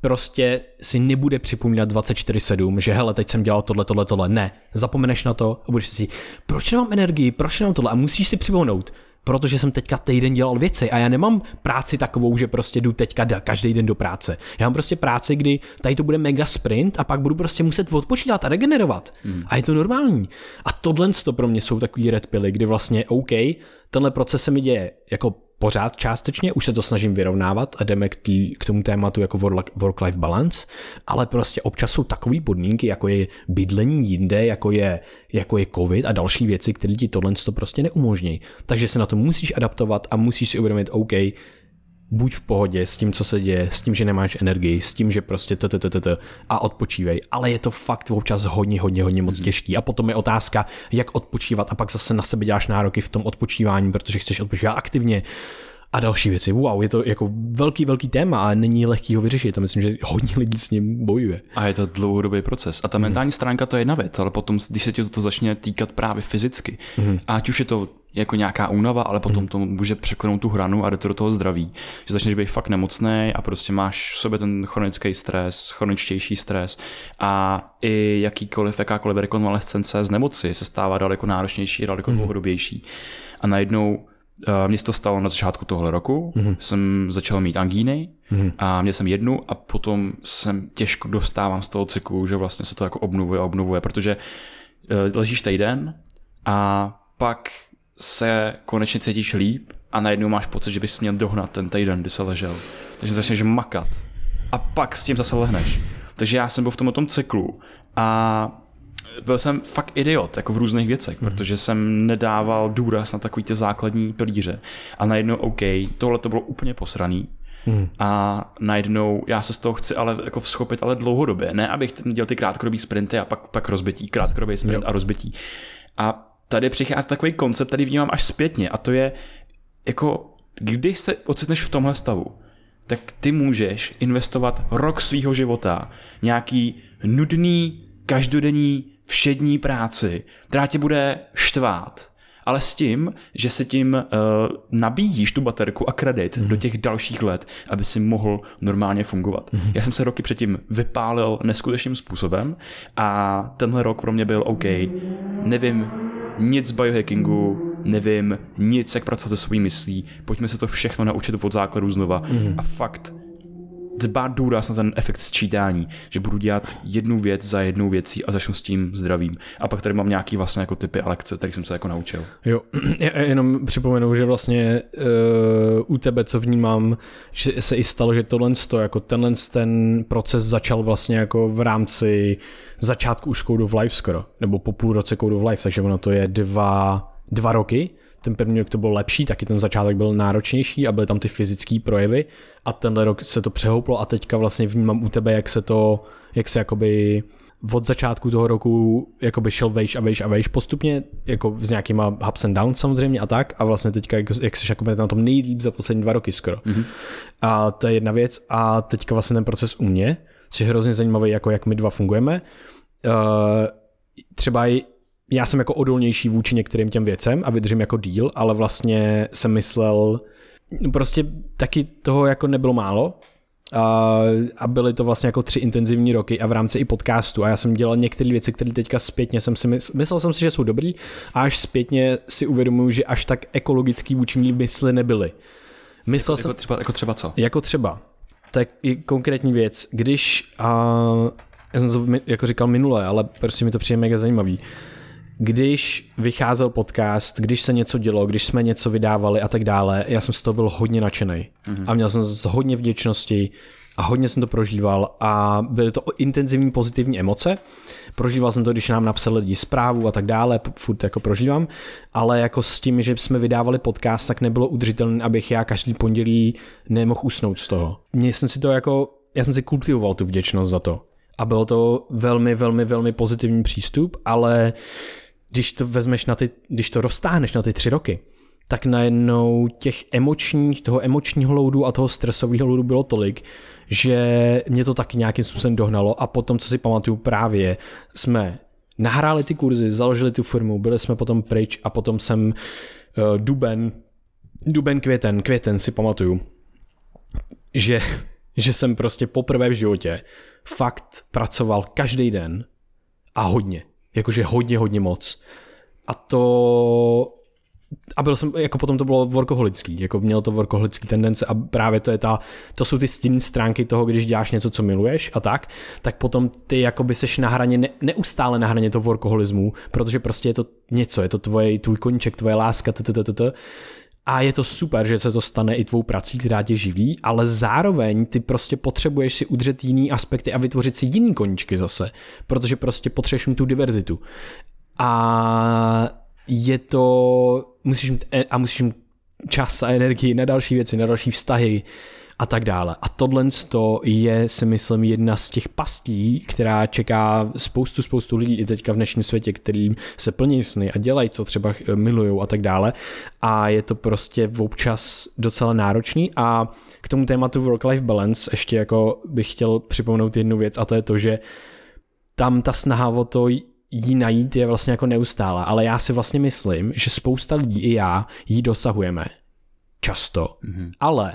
prostě si nebude připomínat 24-7, že hele, teď jsem dělal tohle, tohle, tohle. Ne, zapomeneš na to a budeš si proč nemám energii, proč nemám tohle a musíš si připomenout, protože jsem teďka týden dělal věci a já nemám práci takovou, že prostě jdu teďka každý den do práce. Já mám prostě práci, kdy tady to bude mega sprint a pak budu prostě muset odpočítat a regenerovat. Hmm. A je to normální. A tohle to pro mě jsou takový red pily, kdy vlastně OK, tenhle proces se mi děje jako pořád částečně, už se to snažím vyrovnávat a jdeme k, tý, k tomu tématu jako work-life balance, ale prostě občas jsou takové podmínky, jako je bydlení jinde, jako je, jako je covid a další věci, které ti tohle to prostě neumožní. Takže se na to musíš adaptovat a musíš si uvědomit, OK, buď v pohodě s tím, co se děje, s tím, že nemáš energii, s tím, že prostě t, t, t, t, a odpočívej. Ale je to fakt občas hodně, hodně, hodně moc mhm. těžký. A potom je otázka, jak odpočívat a pak zase na sebe děláš nároky v tom odpočívání, protože chceš odpočívat aktivně a další věci. Wow, je to jako velký, velký téma a není lehký ho vyřešit. A myslím, že hodně lidí s ním bojuje. A je to dlouhodobý proces. A ta hmm. mentální stránka to je jedna věc, ale potom, když se ti to začne týkat právě fyzicky, hmm. ať už je to jako nějaká únava, ale potom hmm. to může překlenout tu hranu a jde to do toho zdraví. Že začneš být fakt nemocný a prostě máš v sobě ten chronický stres, chroničtější stres a i jakýkoliv, jakákoliv rekonvalescence z nemoci se stává daleko náročnější, daleko hmm. dlouhodobější. A najednou mně se to stalo na začátku tohle roku, mm-hmm. jsem začal mít angíny mm-hmm. a měl jsem jednu a potom jsem těžko dostávám z toho cyklu, že vlastně se to jako obnovuje a obnovuje, protože uh, ležíš týden a pak se konečně cítíš líp a najednou máš pocit, že bys měl dohnat ten týden, kdy se ležel. Takže začneš makat a pak s tím zase lehneš. Takže já jsem byl v tom cyklu a byl jsem fakt idiot jako v různých věcech, mm. protože jsem nedával důraz na takový ty základní pilíře. A najednou, OK, tohle to bylo úplně posraný, Hmm. A najednou já se z toho chci ale jako vzchopit, ale dlouhodobě. Ne, abych dělal ty krátkodobý sprinty a pak, pak rozbití, krátkodobý sprint jo. a rozbití. A tady přichází takový koncept, který vnímám až zpětně a to je jako, když se ocitneš v tomhle stavu, tak ty můžeš investovat rok svého života nějaký nudný, každodenní všední práci, která tě bude štvát, ale s tím, že se tím uh, nabíjíš tu baterku a kredit mm-hmm. do těch dalších let, aby si mohl normálně fungovat. Mm-hmm. Já jsem se roky předtím vypálil neskutečným způsobem a tenhle rok pro mě byl OK, nevím nic z biohackingu, nevím nic, jak pracovat se svojí myslí, pojďme se to všechno naučit od základu znova mm-hmm. a fakt dbát důraz na ten efekt sčítání, že budu dělat jednu věc za jednou věcí a začnu s tím zdravím. A pak tady mám nějaký vlastně jako typy a lekce, které jsem se jako naučil. Jo, jenom připomenu, že vlastně uh, u tebe, co vnímám, že se i stalo, že tohle to, jako tenhle ten proces začal vlastně jako v rámci začátku už Code of Life skoro, nebo po půl roce Code of Life, takže ono to je dva, dva roky, ten první rok to byl lepší, taky ten začátek byl náročnější a byly tam ty fyzické projevy a tenhle rok se to přehouplo a teďka vlastně vnímám u tebe, jak se to, jak se jakoby od začátku toho roku jakoby šel vejš a vejš a vejš postupně, jako s nějakýma ups and downs samozřejmě a tak a vlastně teďka, jak, jak jsi jakoby na tom nejlíp za poslední dva roky skoro. Mm-hmm. A to je jedna věc a teďka vlastně ten proces u mě, což je hrozně zajímavý, jako jak my dva fungujeme. Uh, třeba já jsem jako odolnější vůči některým těm věcem a vydržím jako díl, ale vlastně jsem myslel, prostě taky toho jako nebylo málo. A, a byly to vlastně jako tři intenzivní roky a v rámci i podcastu. A já jsem dělal některé věci, které teďka zpětně jsem si mysl, myslel jsem si, že jsou dobrý a až zpětně si uvědomuji, že až tak ekologický vůči mý mysli nebyly. Myslel Jako jsem, třeba, jako třeba co? jako třeba, tak i konkrétní věc, když, a, já jsem to jako říkal minule, ale prostě mi to přijde mega zajímavý, když vycházel podcast, když se něco dělo, když jsme něco vydávali a tak dále, já jsem z toho byl hodně nadšený. Mm-hmm. A měl jsem z hodně vděčnosti a hodně jsem to prožíval a byly to intenzivní pozitivní emoce. Prožíval jsem to, když nám napsali lidi zprávu a tak dále, furt jako prožívám, ale jako s tím, že jsme vydávali podcast, tak nebylo udržitelné, abych já každý pondělí nemohl usnout z toho. Mně jsem si to jako, já jsem si kultivoval tu vděčnost za to. A bylo to velmi, velmi, velmi pozitivní přístup, ale když to vezmeš na ty, když to roztáhneš na ty tři roky, tak najednou těch emočních, toho emočního loudu a toho stresového loudu bylo tolik, že mě to taky nějakým způsobem dohnalo a potom, co si pamatuju právě, jsme nahráli ty kurzy, založili tu firmu, byli jsme potom pryč a potom jsem uh, duben, duben, květen, květen si pamatuju, že, že jsem prostě poprvé v životě fakt pracoval každý den a hodně. Jakože hodně, hodně moc. A to... A byl jsem, jako potom to bylo workoholický, jako mělo to workoholický tendence a právě to je ta, to jsou ty stinné stránky toho, když děláš něco, co miluješ a tak, tak potom ty jakoby seš na hraně, ne, neustále na hraně toho workoholismu, protože prostě je to něco, je to tvoje, tvůj koníček, tvoje láska, ttt. A je to super, že se to stane i tvou prací, která tě živí, ale zároveň ty prostě potřebuješ si udržet jiný aspekty a vytvořit si jiný koníčky zase, protože prostě potřebuješ mít tu diverzitu. A je to, musíš mít, e- a musíš mít čas a energii na další věci, na další vztahy a tak dále. A tohle je, si myslím, jedna z těch pastí, která čeká spoustu, spoustu lidí i teďka v dnešním světě, kterým se plní sny a dělají, co třeba milujou a tak dále. A je to prostě občas docela náročný a k tomu tématu work-life balance ještě jako bych chtěl připomenout jednu věc a to je to, že tam ta snaha o to jí najít je vlastně jako neustála, ale já si vlastně myslím, že spousta lidí i já jí dosahujeme. Často. Mm-hmm. Ale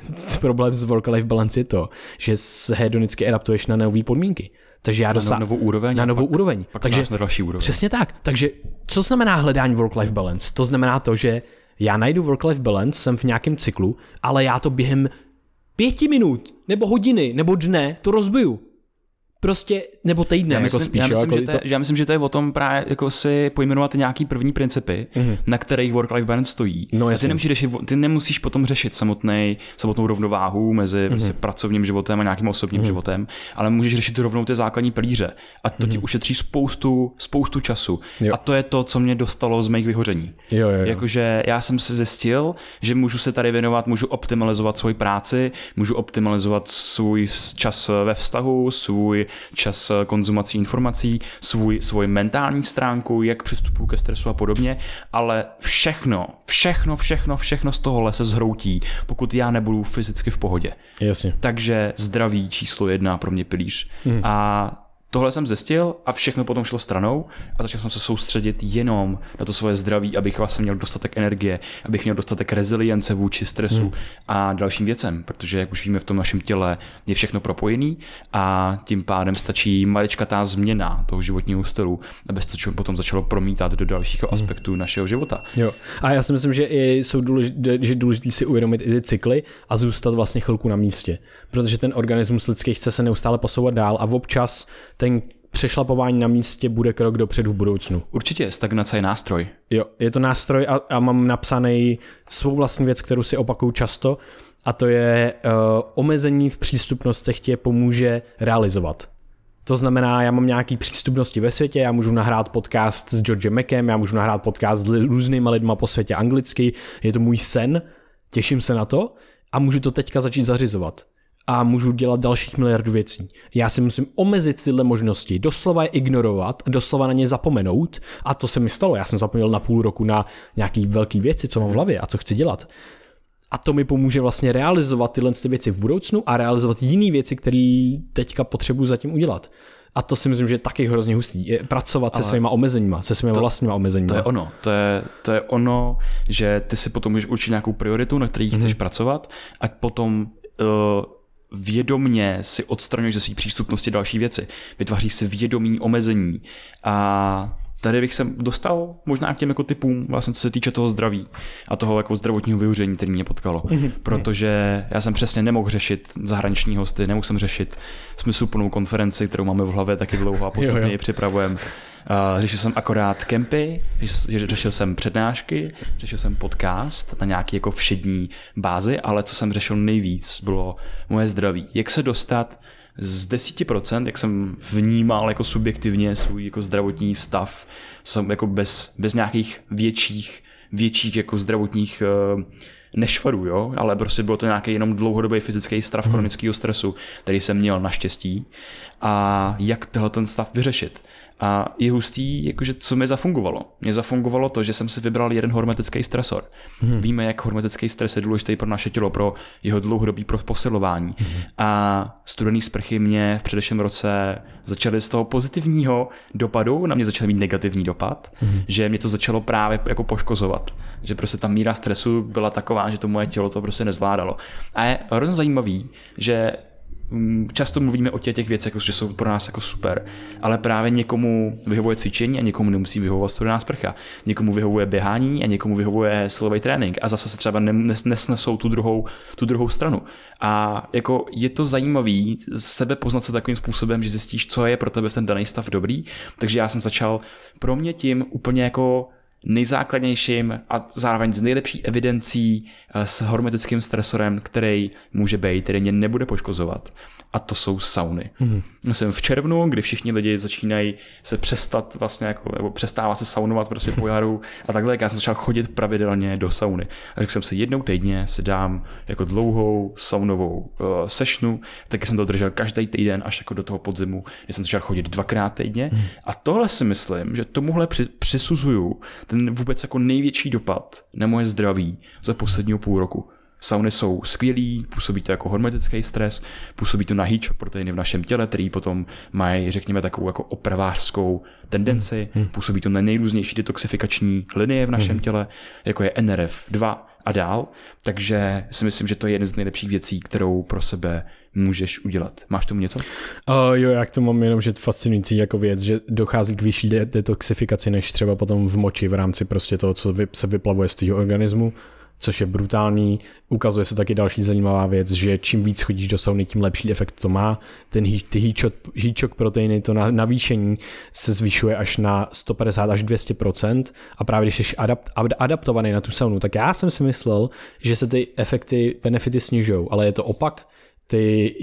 problém s work-life balance je to, že se hedonicky adaptuješ na nové podmínky. Takže já Na dosáhnu novou úroveň. na novou pak, úroveň. Pak Takže Takže na další úroveň. Přesně tak. Takže co znamená hledání work-life balance? To znamená to, že já najdu work-life balance, jsem v nějakém cyklu, ale já to během pěti minut, nebo hodiny, nebo dne to rozbiju. Prostě, nebo týdne, Já jako myslím, spíš. já, myslím, jo, že jako to, je- že já myslím, že to je o tom právě jako si pojmenovat nějaký první principy, mm-hmm. na kterých work-life balance stojí. No, A ty, nemusíš řešit, ty nemusíš potom řešit samotný, samotnou rovnováhu mezi mm-hmm. prostě pracovním životem a nějakým osobním mm-hmm. životem, ale můžeš řešit rovnou ty základní pilíře. A to mm-hmm. ti ušetří spoustu, spoustu času. Jo. A to je to, co mě dostalo z mých vyhoření. Jo, jo, jo. Jakože já jsem si zjistil, že můžu se tady věnovat, můžu optimalizovat svoji práci, můžu optimalizovat svůj čas ve vztahu, svůj čas konzumací informací, svůj, svůj mentální stránku, jak přistupuji ke stresu a podobně, ale všechno, všechno, všechno, všechno z tohohle se zhroutí, pokud já nebudu fyzicky v pohodě. Jasně. Takže zdraví číslo jedna pro mě pilíř. Hmm. A tohle jsem zjistil a všechno potom šlo stranou a začal jsem se soustředit jenom na to svoje zdraví, abych vlastně měl dostatek energie, abych měl dostatek rezilience vůči stresu hmm. a dalším věcem, protože jak už víme v tom našem těle je všechno propojený a tím pádem stačí maličkatá změna toho životního stylu, aby se to potom začalo promítat do dalších hmm. aspektů našeho života. Jo. A já si myslím, že i jsou důležité, že důležité si uvědomit i ty cykly a zůstat vlastně chvilku na místě. Protože ten organismus lidský chce se neustále posouvat dál a občas ten přešlapování na místě bude krok dopředu v budoucnu. Určitě stagnace je nástroj. Jo, je to nástroj a, a mám napsaný svou vlastní věc, kterou si opakuju často a to je uh, omezení v přístupnostech tě pomůže realizovat. To znamená, já mám nějaký přístupnosti ve světě, já můžu nahrát podcast s Georgem Mackem, já můžu nahrát podcast s různýma lidma po světě anglicky, je to můj sen, těším se na to a můžu to teďka začít zařizovat a můžu dělat dalších miliardů věcí. Já si musím omezit tyhle možnosti, doslova je ignorovat, doslova na ně zapomenout a to se mi stalo. Já jsem zapomněl na půl roku na nějaký velký věci, co mám v hlavě a co chci dělat. A to mi pomůže vlastně realizovat tyhle ty věci v budoucnu a realizovat jiné věci, které teďka potřebuji zatím udělat. A to si myslím, že je taky hrozně hustý. Je pracovat se svýma omezeníma, se svýma vlastníma omezeníma. To je ono. To je, to je ono, že ty si potom můžeš určit nějakou prioritu, na který chceš pracovat a potom uh, vědomně si odstraňuješ ze své přístupnosti další věci. Vytváříš si vědomí omezení. A tady bych se dostal možná k těm jako typům, vlastně co se týče toho zdraví a toho jako zdravotního vyhoření, který mě potkalo. Mm-hmm. Protože já jsem přesně nemohl řešit zahraniční hosty, nemohl jsem řešit smysluplnou konferenci, kterou máme v hlavě taky dlouho a postupně ji připravujeme. Uh, řešil jsem akorát kempy, řešil jsem přednášky, řešil jsem podcast na nějaký jako všední bázi, ale co jsem řešil nejvíc, bylo moje zdraví. Jak se dostat z 10%, jak jsem vnímal jako subjektivně svůj jako zdravotní stav, jsem jako bez, bez nějakých větších, větších jako zdravotních uh, nešvarů, jo, ale prostě bylo to nějaký jenom dlouhodobý fyzický stav hmm. chronického stresu, který jsem měl naštěstí a jak tenhle ten stav vyřešit. A je hustý, jakože co mi zafungovalo. Mně zafungovalo to, že jsem si vybral jeden hormetický stresor. Hmm. Víme, jak hormetický stres je důležitý pro naše tělo, pro jeho dlouhodobý posilování. Hmm. A studený sprchy mě v předešlém roce začaly z toho pozitivního dopadu, na mě začaly mít negativní dopad, hmm. že mě to začalo právě jako poškozovat. Že prostě ta míra stresu byla taková, že to moje tělo to prostě nezvládalo. A je hrozně zajímavý, že často mluvíme o těch, těch věcech, že jsou pro nás jako super, ale právě někomu vyhovuje cvičení a někomu nemusí vyhovovat studená sprcha. Někomu vyhovuje běhání a někomu vyhovuje silový trénink a zase se třeba nesnesou tu druhou, tu druhou stranu. A jako je to zajímavý sebe poznat se takovým způsobem, že zjistíš, co je pro tebe v ten daný stav dobrý. Takže já jsem začal pro mě tím úplně jako nejzákladnějším a zároveň s nejlepší evidencí eh, s hormetickým stresorem, který může být, který mě nebude poškozovat a to jsou sauny. Mm. Jsem v červnu, kdy všichni lidi začínají se přestat vlastně jako, nebo přestávat se saunovat prostě po jaru a takhle, jak já jsem začal chodit pravidelně do sauny. A řekl jsem si jednou týdně si dám jako dlouhou saunovou uh, sešnu, tak jsem to držel každý týden až jako do toho podzimu, kdy jsem začal chodit dvakrát týdně mm. a tohle si myslím, že tomuhle při, přisuzuju ten vůbec jako největší dopad na moje zdraví za posledního půl roku. Sauny jsou skvělý, působí to jako hormetický stres, působí to na heat proteiny v našem těle, který potom mají, řekněme, takovou jako opravářskou tendenci, hmm. působí to na nejrůznější detoxifikační linie v našem hmm. těle, jako je NRF2 a dál, takže si myslím, že to je jedna z nejlepších věcí, kterou pro sebe můžeš udělat. Máš tomu něco? Uh, jo, jak to mám jenom, že fascinující jako věc, že dochází k vyšší detoxifikaci než třeba potom v moči v rámci prostě toho, co se vyplavuje z tvého organismu což je brutální. Ukazuje se taky další zajímavá věc, že čím víc chodíš do sauny, tím lepší efekt to má. Ten ty heat shock proteiny, to navýšení se zvyšuje až na 150 až 200% a právě když jsi adapt, adaptovaný na tu saunu, tak já jsem si myslel, že se ty efekty, benefity snižují, ale je to opak ty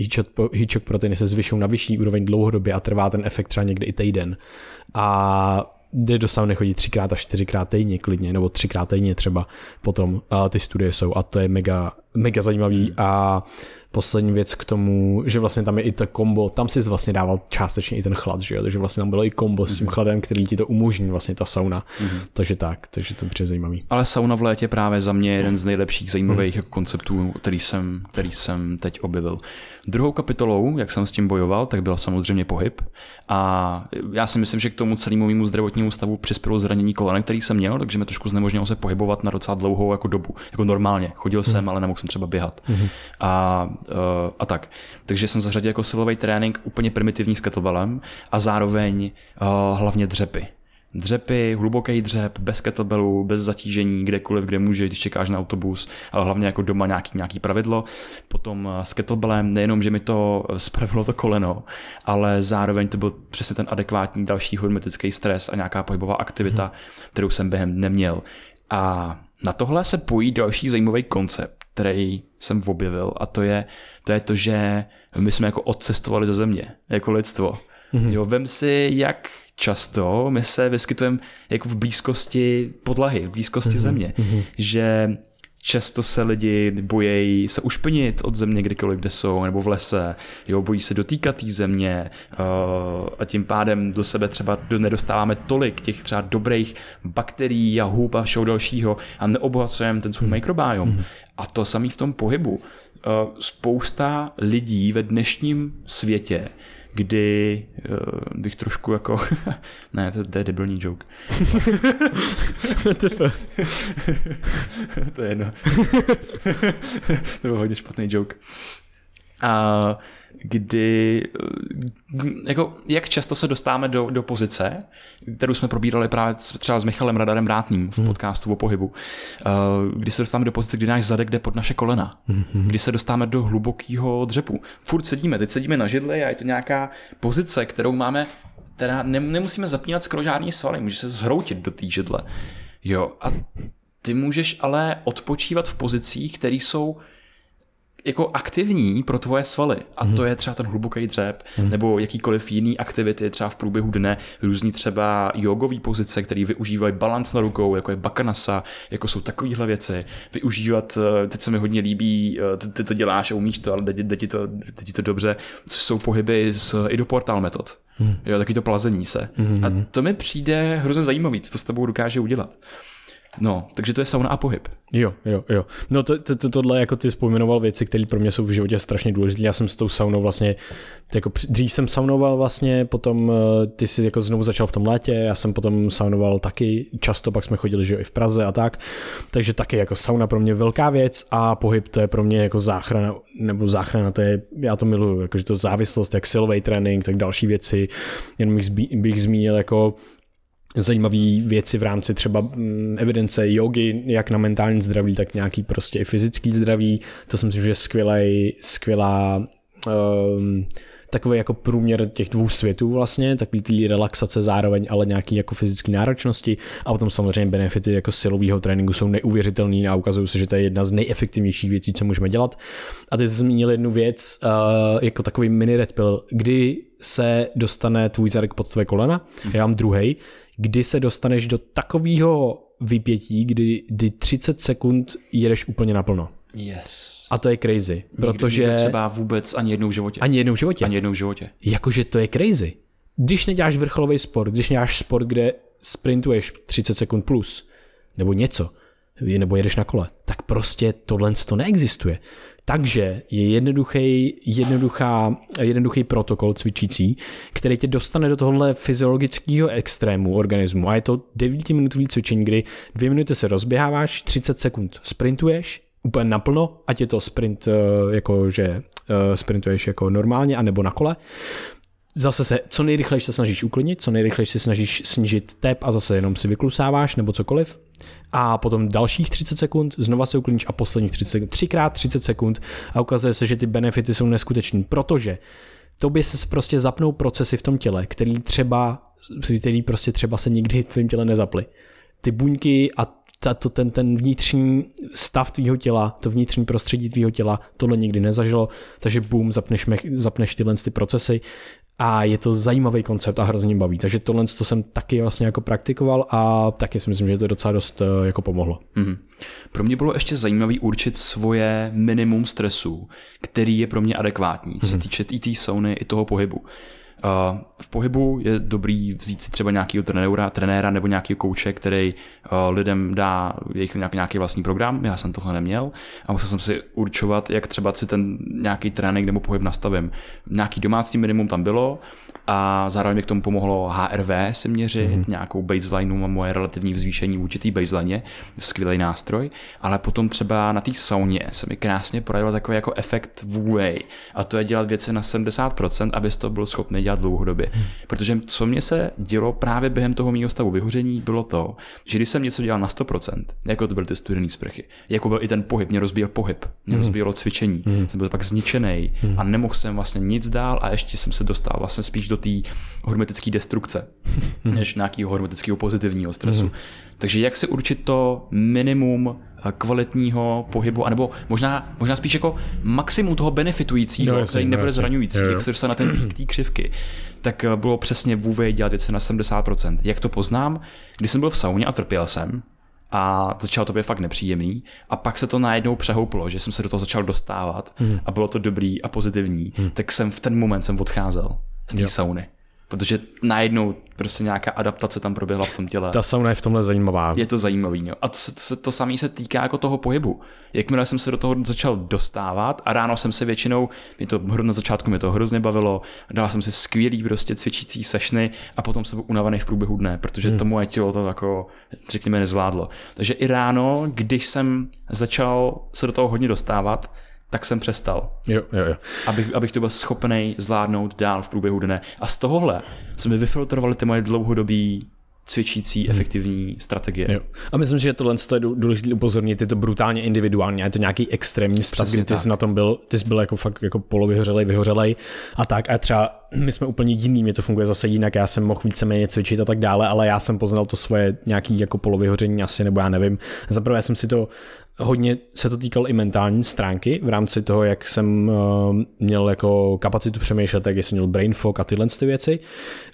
shock proteiny se zvyšují na vyšší úroveň dlouhodobě a trvá ten efekt třeba někdy i týden. A jde do sauny chodí třikrát až čtyřikrát týdně klidně, nebo třikrát týdně třeba potom a ty studie jsou a to je mega, mega zajímavý a poslední věc k tomu, že vlastně tam je i to kombo, tam si vlastně dával částečně i ten chlad, že jo? takže vlastně tam bylo i kombo s tím mhm. chladem, který ti to umožní, vlastně ta sauna. Mm-hmm. Takže tak, takže to je zajímavý. Ale sauna v létě právě za mě je jeden z nejlepších zajímavých mm. konceptů, který jsem, který jsem teď objevil. Druhou kapitolou, jak jsem s tím bojoval, tak byl samozřejmě pohyb. A já si myslím, že k tomu celému mému zdravotnímu stavu přispělo zranění kolena, který jsem měl, takže mi trošku znemožnilo se pohybovat na docela dlouhou jako dobu. Jako normálně. Chodil jsem, mm. ale nemohl jsem třeba běhat. Mm. A, uh, a tak. Takže jsem zařadil jako silový trénink úplně primitivní s kettlebellem a zároveň uh, hlavně dřepy dřepy, hluboký dřep, bez kettlebellu, bez zatížení, kdekoliv, kde může, když čekáš na autobus, ale hlavně jako doma nějaký, nějaký pravidlo. Potom eh, s kettlebellem nejenom, že mi to eh, spravilo to koleno, ale zároveň to byl přesně ten adekvátní další hormetický stres a nějaká pohybová aktivita, hmm. kterou jsem během neměl. A na tohle se pojí další zajímavý koncept, který jsem objevil a to je to, je to že my jsme jako odcestovali ze země, jako lidstvo. Mm-hmm. Jo, vem si, jak často my se vyskytujeme jako v blízkosti podlahy, v blízkosti mm-hmm. země, mm-hmm. že často se lidi bojejí se ušpinit od země kdykoliv, kde jsou, nebo v lese, jo, bojí se dotýkat té země uh, a tím pádem do sebe třeba nedostáváme tolik těch třeba dobrých bakterií a hub a všeho dalšího a neobohacujeme ten svůj mm. mikrobiom. Mm. A to samý v tom pohybu. Uh, spousta lidí ve dnešním světě kdy uh, bych trošku jako... ne, to, to je debilní joke. to je jedno. to byl hodně špatný joke. A kdy, eh, jako, jak často se dostáváme do, do pozice, kterou jsme probírali právě třeba s Michalem Radarem Vrátným v podcastu o pohybu, eh, kdy se dostáváme do pozice, kdy náš zadek jde pod naše kolena, kdy se dostáváme do hlubokého dřepu. Furt sedíme, teď sedíme na židli a je to nějaká pozice, kterou máme, teda nemusíme zapínat skoro žádný svaly, může se zhroutit do té židle. Jo, a ty můžeš ale odpočívat v pozicích, které jsou jako aktivní pro tvoje svaly. A mm. to je třeba ten hluboký dřep, mm. nebo jakýkoliv jiný aktivity třeba v průběhu dne, různý třeba jogové pozice, které využívají balans na rukou, jako je bakanasa, jako jsou takovéhle věci. Využívat, eh, teď se mi hodně líbí, eh, ty, ty to děláš a umíš to, ale jde ti to, jde ti to dobře, což jsou pohyby z idoportal metod. Mm. Jo, taky to plazení se. Mm. A to mi přijde hrozně zajímavý, co to s tebou dokáže udělat. No, takže to je sauna a pohyb. Jo, jo, jo. No to, to, to, tohle, jako ty spojmenoval věci, které pro mě jsou v životě strašně důležité. Já jsem s tou saunou vlastně, jako dřív jsem saunoval vlastně, potom eh, ty jsi jako znovu začal v tom létě, já jsem potom saunoval taky často, pak jsme chodili, že jo, i v Praze a tak. Takže taky jako sauna pro mě velká věc a pohyb to je pro mě jako záchrana, nebo záchrana, to je, já to miluju, jakože to závislost, jak silový trénink, tak další věci. Jen bych, bych zmínil jako zajímavé věci v rámci třeba mm, evidence jogy, jak na mentální zdraví, tak nějaký prostě i fyzický zdraví. To si myslím, že je skvělej, skvělá um, takový jako průměr těch dvou světů vlastně, takový ty relaxace zároveň, ale nějaký jako fyzické náročnosti a potom samozřejmě benefity jako silového tréninku jsou neuvěřitelný a ukazují se, že to je jedna z nejefektivnějších věcí, co můžeme dělat. A ty jsi zmínil jednu věc, uh, jako takový mini red pill, kdy se dostane tvůj zadek pod tvoje kolena, já mám druhý, kdy se dostaneš do takového vypětí, kdy, kdy 30 sekund jedeš úplně naplno. Yes. A to je crazy, protože... Nikdy třeba vůbec ani jednou v životě. Ani jednou v životě. Ani jednou v životě. Jakože to je crazy. Když neděláš vrcholový sport, když neděláš sport, kde sprintuješ 30 sekund plus, nebo něco, nebo jedeš na kole, tak prostě tohle to neexistuje. Takže je jednoduchý, jednoduchá, jednoduchý protokol cvičící, který tě dostane do tohohle fyziologického extrému organismu. A je to 9 minutový cvičení, kdy 2 minuty se rozběháváš, 30 sekund sprintuješ, úplně naplno, ať je to sprint, eh, jako že eh, sprintuješ jako normálně, anebo na kole zase se co nejrychleji se snažíš uklidnit, co nejrychleji se snažíš snížit tep a zase jenom si vyklusáváš nebo cokoliv. A potom dalších 30 sekund, znova se uklidníš a posledních 30 sekund, třikrát 30 sekund a ukazuje se, že ty benefity jsou neskutečný, protože tobě se prostě zapnou procesy v tom těle, který třeba, který prostě třeba se nikdy v tvém těle nezaply. Ty buňky a to, ten, ten vnitřní stav tvýho těla, to vnitřní prostředí tvýho těla, tohle nikdy nezažilo, takže boom, zapneš, zapneš tyhle ty procesy a je to zajímavý koncept a hrozně baví. Takže tohle to jsem taky vlastně jako praktikoval a taky si myslím, že to docela dost eh, jako pomohlo. Mm-hmm. Pro mě bylo ještě zajímavý určit svoje minimum stresu, který je pro mě adekvátní, co se mhm. týče i té sauny, i toho pohybu. V pohybu je dobrý vzít si třeba nějakého trenéra, trenéra nebo nějaký kouče, který lidem dá jejich nějaký vlastní program. Já jsem tohle neměl a musel jsem si určovat, jak třeba si ten nějaký trénink nebo pohyb nastavím. Nějaký domácí minimum tam bylo a zároveň mi k tomu pomohlo HRV si měřit, mm-hmm. nějakou baseline a moje relativní zvýšení vůči té baseline, skvělý nástroj, ale potom třeba na té sauně se mi krásně projevil takový jako efekt Wu-Wei a to je dělat věci na 70%, abys to byl schopný dělat dlouhodobě. Mm. Protože co mě se dělo právě během toho mého stavu vyhoření, bylo to, že když jsem něco dělal na 100%, jako to byly ty studené sprchy, jako byl i ten pohyb, mě rozbíjel pohyb, mě mm. rozbíjelo cvičení, mm. jsem byl pak zničený mm. a nemohl jsem vlastně nic dál a ještě jsem se dostal vlastně spíš do té hormetické destrukce, než nějakého hormetického pozitivního stresu. Takže jak si určit to minimum eh, kvalitního pohybu, anebo možná, možná spíš jako maximum toho benefitujícího, no, jasný, který nebude no, zraňující, jo, jo. jak se dostat na ten pík té křivky, tak eh, bylo přesně vůvej dělat věci na 70%. Jak to poznám? Když jsem byl v sauně a trpěl jsem, a začalo to být fakt nepříjemný a pak se to najednou přehouplo, že jsem se do toho začal dostávat hmm. a bylo to dobrý a pozitivní, hmm. tak jsem v ten moment jsem odcházel z té sauny. Protože najednou prostě nějaká adaptace tam proběhla v tom těle. Ta sauna je v tomhle zajímavá. Je to zajímavý, no. A to, to, to samé se týká jako toho pohybu. Jakmile jsem se do toho začal dostávat a ráno jsem se většinou, mě to na začátku mě to hrozně bavilo, dal jsem si skvělý prostě cvičící sešny a potom jsem byl unavený v průběhu dne, protože hmm. to moje tělo to jako, řekněme, nezvládlo. Takže i ráno, když jsem začal se do toho hodně dostávat, tak jsem přestal. Jo, jo, jo. Abych, abych to byl schopný zvládnout dál v průběhu dne. A z tohohle se mi vyfiltrovaly ty moje dlouhodobí cvičící hmm. efektivní strategie. Jo. A myslím že tohle je důležité upozornit, je to brutálně individuální, je to nějaký extrémní stav, kdy ty jsi na tom byl, ty jsi byl jako fakt jako polovyhořelej, vyhořelej a tak a třeba my jsme úplně jiný, mě to funguje zase jinak, já jsem mohl víceméně cvičit a tak dále, ale já jsem poznal to svoje nějaký jako polovyhoření asi, nebo já nevím. Zaprvé jsem si to hodně se to týkalo i mentální stránky v rámci toho, jak jsem uh, měl jako kapacitu přemýšlet, jak jsem měl brain fog a tyhle ty věci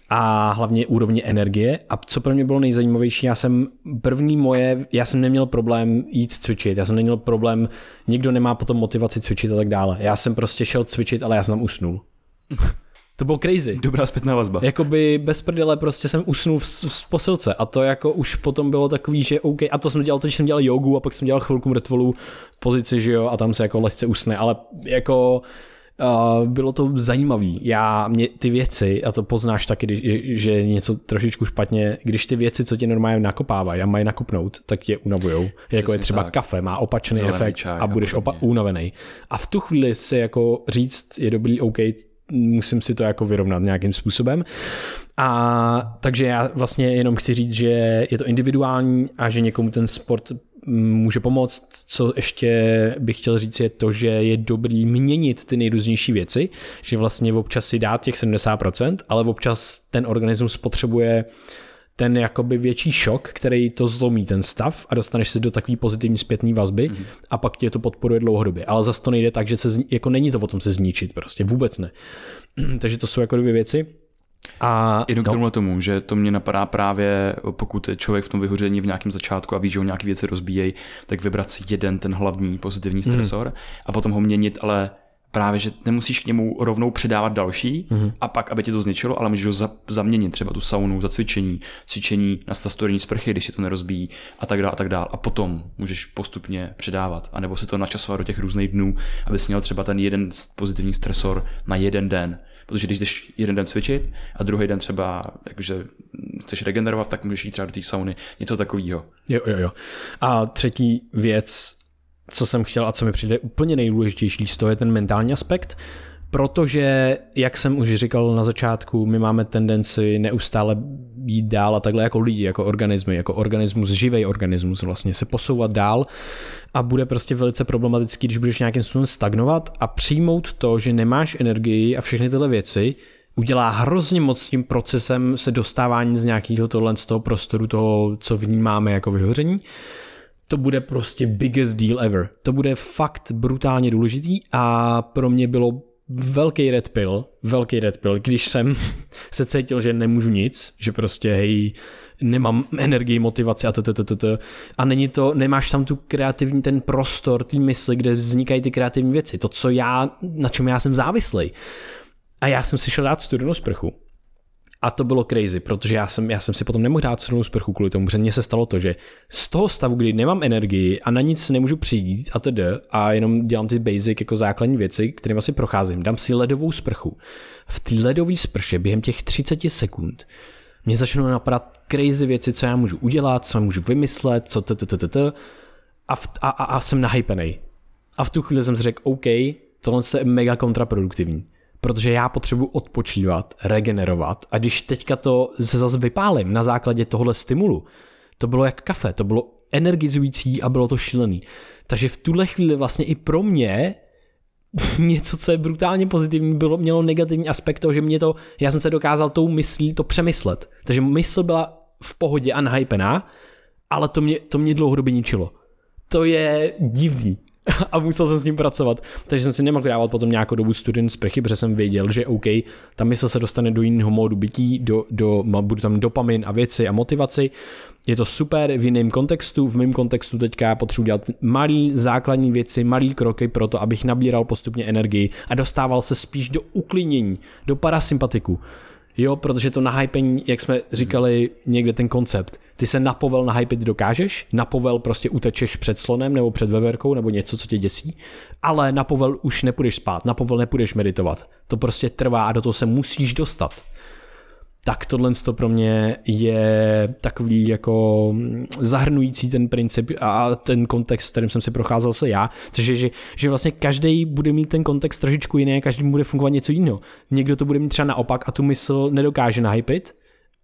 a hlavně úrovně energie. A co pro mě bylo nejzajímavější, já jsem první moje, já jsem neměl problém jít cvičit, já jsem neměl problém, nikdo nemá potom motivaci cvičit a tak dále. Já jsem prostě šel cvičit, ale já jsem tam usnul. To bylo crazy. Dobrá zpětná vazba. Jakoby bez prdele prostě jsem usnul v, v posilce a to jako už potom bylo takový, že OK, a to jsem dělal, to, že jsem dělal jogu a pak jsem dělal chvilku mrtvolu pozici, že jo, a tam se jako lehce usne, ale jako Uh, bylo to zajímavé. Já, mě ty věci, a to poznáš taky, když, že je něco trošičku špatně, když ty věci, co tě normálně nakopávají a mají nakupnout, tak tě unavujou. Jako je třeba tak. kafe, má opačný Zelený efekt a budeš opa- unavený. A v tu chvíli si jako říct, je dobrý, OK, musím si to jako vyrovnat nějakým způsobem. A takže já vlastně jenom chci říct, že je to individuální a že někomu ten sport může pomoct. Co ještě bych chtěl říct je to, že je dobrý měnit ty nejrůznější věci, že vlastně občas si dát těch 70%, ale občas ten organismus potřebuje ten jakoby větší šok, který to zlomí ten stav a dostaneš se do takové pozitivní zpětné vazby mm-hmm. a pak tě to podporuje dlouhodobě. Ale zase to nejde tak, že se jako není to o tom se zničit prostě, vůbec ne. Takže to jsou jako dvě věci. A Jenom k tomu tomu, že to mě napadá právě, pokud je člověk v tom vyhoření v nějakém začátku a ví, že ho nějaké věci rozbíjejí, tak vybrat si jeden ten hlavní pozitivní mhm. stresor mm. a potom ho měnit, ale právě, že nemusíš k němu rovnou přidávat další mm-hmm. a pak, aby ti to zničilo, ale můžeš ho za, zaměnit, třeba tu saunu za cvičení, cvičení na stastorenní sprchy, když si to nerozbíjí a tak dále a tak dále. A potom můžeš postupně přidávat, anebo si to načasovat do těch různých dnů, abys měl třeba ten jeden pozitivní stresor na jeden den. Protože když jdeš jeden den cvičit a druhý den třeba jakože chceš regenerovat, tak můžeš jít třeba do té sauny, něco takového. Jo, jo, jo. A třetí věc, co jsem chtěl a co mi přijde úplně nejdůležitější z toho je ten mentální aspekt, protože, jak jsem už říkal na začátku, my máme tendenci neustále být dál a takhle jako lidi, jako organismy, jako organismus, živý organismus vlastně, se posouvat dál a bude prostě velice problematický, když budeš nějakým způsobem stagnovat a přijmout to, že nemáš energii a všechny tyhle věci, udělá hrozně moc s tím procesem se dostávání z nějakého tohle z toho prostoru, toho, co vnímáme jako vyhoření to bude prostě biggest deal ever. To bude fakt brutálně důležitý a pro mě bylo velký red pill, velký red pill, když jsem se cítil, že nemůžu nic, že prostě hej, nemám energii, motivaci a to, a není to, nemáš tam tu kreativní ten prostor, ty mysli, kde vznikají ty kreativní věci, to, co já, na čem já jsem závislý. A já jsem si šel dát studenou sprchu a to bylo crazy, protože já jsem, já jsem si potom nemohl dát celou sprchu kvůli tomu, protože mně se stalo to, že z toho stavu, kdy nemám energii a na nic nemůžu přijít a tedy a jenom dělám ty basic jako základní věci, kterými si procházím, dám si ledovou sprchu. V té ledové sprše během těch 30 sekund mě začnou napadat crazy věci, co já můžu udělat, co můžu vymyslet, co to, to, to, to, a, a, a, a jsem nahypený. A v tu chvíli jsem si řekl, OK, tohle je mega kontraproduktivní protože já potřebuji odpočívat, regenerovat a když teďka to se zase vypálím na základě tohohle stimulu, to bylo jak kafe, to bylo energizující a bylo to šílený. Takže v tuhle chvíli vlastně i pro mě něco, co je brutálně pozitivní, bylo, mělo negativní aspekt toho, že mě to, já jsem se dokázal tou myslí to přemyslet. Takže mysl byla v pohodě a nahypená, ale to mě, to mě dlouhodobě ničilo. To je divný. a musel jsem s ním pracovat. Takže jsem si nemohl dávat potom nějakou dobu student sprchy, protože jsem věděl, že OK, ta mysl se dostane do jiného módu bytí, do, do, budu tam dopamin a věci a motivaci. Je to super v jiném kontextu, v mém kontextu teďka potřebuji dělat malý základní věci, malý kroky pro to, abych nabíral postupně energii a dostával se spíš do uklidnění, do parasympatiku. Jo, protože to nahypení, jak jsme říkali, někde ten koncept. Ty se na povel nahypit dokážeš, na povel prostě utečeš před slonem nebo před veverkou nebo něco, co tě děsí, ale na povel už nepůjdeš spát, na povel nepůjdeš meditovat. To prostě trvá a do toho se musíš dostat. Tak tohle to pro mě je takový jako zahrnující ten princip a ten kontext, kterým jsem si procházel se já, což je, že, že vlastně každý bude mít ten kontext trošičku jiný a každý bude fungovat něco jiného. Někdo to bude mít třeba naopak a tu mysl nedokáže nahypit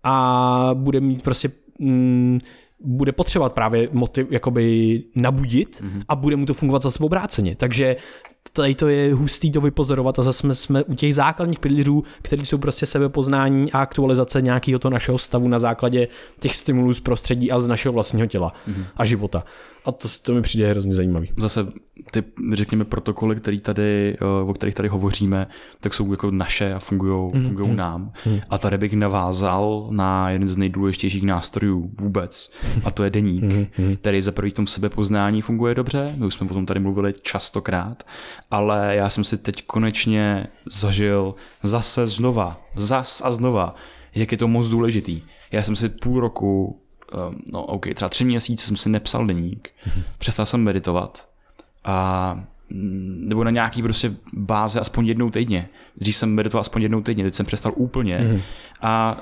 a bude mít prostě mm, bude potřebovat právě motiv, jakoby nabudit mm-hmm. a bude mu to fungovat zase obráceně. Takže tady to je hustý to vypozorovat a zase jsme, jsme u těch základních pilířů, které jsou prostě sebepoznání a aktualizace nějakého to našeho stavu na základě těch stimulů z prostředí a z našeho vlastního těla mm-hmm. a života. A to, to mi přijde hrozně zajímavý. Zase ty, řekněme, protokoly, který tady, eh, o kterých tady hovoříme, tak jsou jako naše a fungují mm-hmm. Fungujou nám. Mm-hmm. A tady bych navázal na jeden z nejdůležitějších nástrojů vůbec, a to je deník, mm-hmm. který za prvý v tom sebepoznání funguje dobře, my už jsme o tom tady mluvili častokrát, ale já jsem si teď konečně zažil zase znova, zas a znova, jak je to moc důležitý. Já jsem si půl roku um, no ok, třeba tři měsíce jsem si nepsal deník, mm-hmm. přestal jsem meditovat a mm, nebo na nějaký prostě báze aspoň jednou týdně. Dřív jsem meditoval aspoň jednou týdně, teď jsem přestal úplně. Mm-hmm. A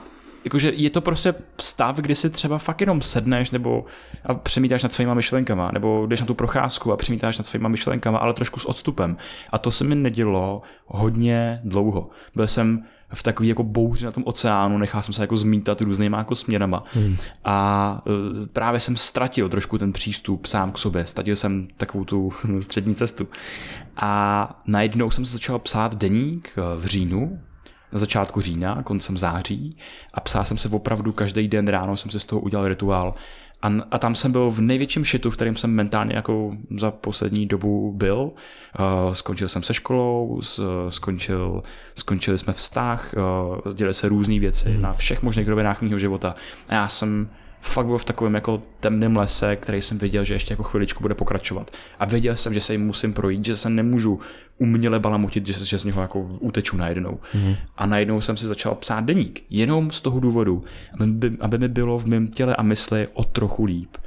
jakože je to prostě stav, kdy si třeba fakt jenom sedneš nebo a přemítáš nad svýma myšlenkama, nebo jdeš na tu procházku a přemítáš nad svýma myšlenkama, ale trošku s odstupem. A to se mi nedělo hodně dlouho. Byl jsem v takový jako bouři na tom oceánu, nechal jsem se jako zmítat různýma jako směrama. Hmm. a e, právě jsem ztratil trošku ten přístup sám k sobě, ztratil jsem takovou tu střední cestu. A najednou jsem se začal psát deník e, v říjnu, na začátku října, koncem září a psal jsem se opravdu každý den ráno, jsem se z toho udělal rituál a, a tam jsem byl v největším šitu, v kterém jsem mentálně jako za poslední dobu byl. Uh, skončil jsem se školou, s, skončil, skončili jsme vztah, uh, děli se různé věci mm. na všech možných rovinách mého života. A já jsem fakt byl v takovém jako temném lese, který jsem věděl, že ještě jako chviličku bude pokračovat. A věděl jsem, že se jim musím projít, že se nemůžu uměle balamutit, že, že z něho jako uteču najednou. Mm. A najednou jsem si začal psát deník. Jenom z toho důvodu, aby, aby mi bylo v mém těle a mysli o trochu líp.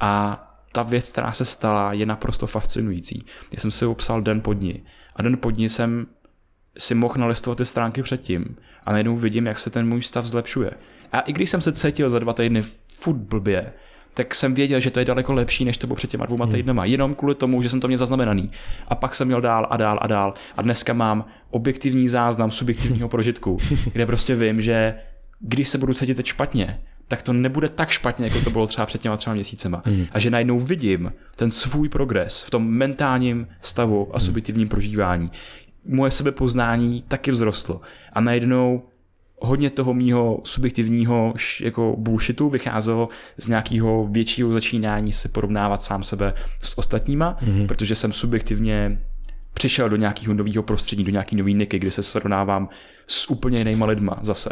A ta věc, která se stala, je naprosto fascinující. Já jsem si opsal den pod ní. A den pod ní jsem si mohl nalistovat ty stránky předtím. A najednou vidím, jak se ten můj stav zlepšuje. A i když jsem se cítil za dva týdny furt blbě, tak jsem věděl, že to je daleko lepší, než to bylo před těma dvouma hmm. týdnama. Jenom kvůli tomu, že jsem to měl zaznamenaný. A pak jsem měl dál a dál a dál. A dneska mám objektivní záznam subjektivního prožitku, kde prostě vím, že když se budu cítit teď špatně, tak to nebude tak špatně, jako to bylo třeba před těma třeba měsícema. Hmm. A že najednou vidím ten svůj progres v tom mentálním stavu a subjektivním prožívání. Moje sebepoznání taky vzrostlo. A najednou hodně toho mýho subjektivního jako bullshitu vycházelo z nějakého většího začínání se porovnávat sám sebe s ostatníma, mm-hmm. protože jsem subjektivně přišel do nějakého nového prostředí, do nějaký nový niky, kde se srovnávám s úplně jinýma lidma zase.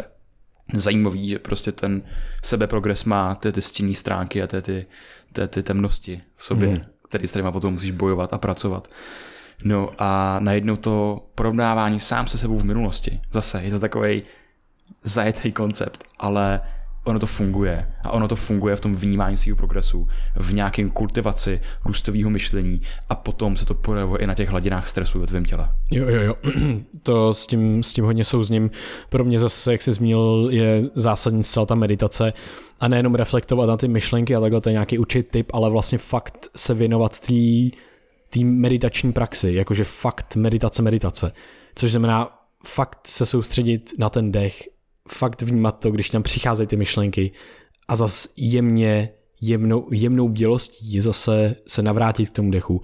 Zajímavý, že prostě ten sebeprogres má ty, ty stinné stránky a ty, ty, ty, ty temnosti v sobě, mm. který s kterýma potom musíš bojovat a pracovat. No a najednou to porovnávání sám se sebou v minulosti. Zase je to takový zajetý koncept, ale ono to funguje. A ono to funguje v tom vnímání svého progresu, v nějakém kultivaci růstového myšlení a potom se to projevuje i na těch hladinách stresu ve tvém těle. Jo, jo, jo. To s tím, s tím hodně souzním. Pro mě zase, jak jsi zmínil, je zásadní zcela ta meditace a nejenom reflektovat na ty myšlenky a takhle to je nějaký určitý typ, ale vlastně fakt se věnovat té meditační praxi, jakože fakt meditace, meditace. Což znamená fakt se soustředit na ten dech, fakt vnímat to, když tam přicházejí ty myšlenky a zase jemně, jemnou, jemnou bělostí zase se navrátit k tomu dechu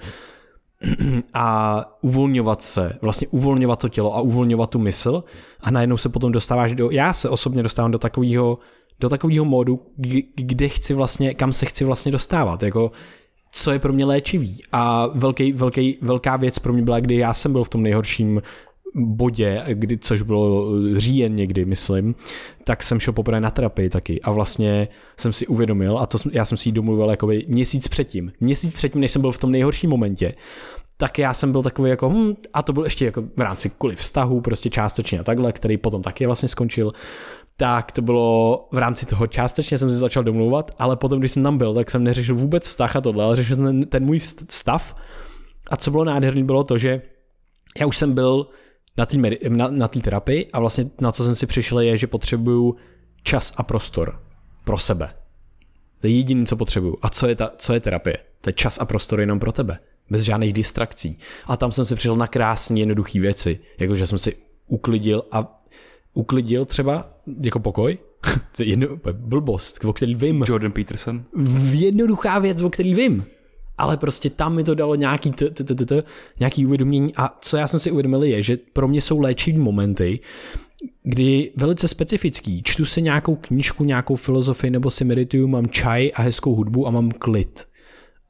a uvolňovat se, vlastně uvolňovat to tělo a uvolňovat tu mysl a najednou se potom dostáváš do, já se osobně dostávám do takového do takového módu, kde chci vlastně, kam se chci vlastně dostávat, jako co je pro mě léčivý. A velký, velký, velká věc pro mě byla, kdy já jsem byl v tom nejhorším bodě, kdy, což bylo říjen někdy, myslím, tak jsem šel poprvé na terapii taky. A vlastně jsem si uvědomil, a to já jsem si ji domluvil jakoby měsíc předtím, měsíc předtím, než jsem byl v tom nejhorším momentě, tak já jsem byl takový jako, hm, a to byl ještě jako v rámci kvůli vztahu, prostě částečně a takhle, který potom taky vlastně skončil, tak to bylo v rámci toho částečně jsem si začal domlouvat, ale potom, když jsem tam byl, tak jsem neřešil vůbec vztah a tohle, ale řešil jsem ten, ten můj stav. A co bylo nádherný, bylo to, že já už jsem byl na té na, na terapii a vlastně na co jsem si přišel je, že potřebuju čas a prostor pro sebe. To je jediné, co potřebuju. A co je, ta, co je terapie? To je čas a prostor jenom pro tebe. Bez žádných distrakcí. A tam jsem si přišel na krásně jednoduché věci. Jako, že jsem si uklidil a uklidil třeba jako pokoj. to je jedno, blbost, o který vím. Jordan Peterson. Jednoduchá věc, o který vím. Ale prostě tam mi to dalo nějaký, t, t, t, t, nějaký uvědomění a co já jsem si uvědomil je, že pro mě jsou léčivé momenty, kdy velice specifický, čtu si nějakou knížku, nějakou filozofii nebo si medituju, mám čaj a hezkou hudbu a mám klid.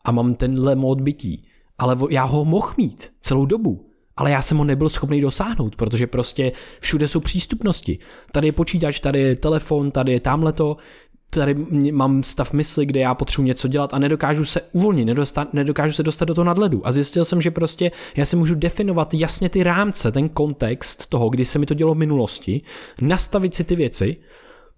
A mám tenhle mod bytí. Ale já ho mohl mít celou dobu ale já jsem ho nebyl schopný dosáhnout, protože prostě všude jsou přístupnosti. Tady je počítač, tady je telefon, tady je tamhleto, tady mám stav mysli, kde já potřebuji něco dělat a nedokážu se uvolnit, nedostat, nedokážu se dostat do toho nadledu. A zjistil jsem, že prostě já si můžu definovat jasně ty rámce, ten kontext toho, kdy se mi to dělo v minulosti, nastavit si ty věci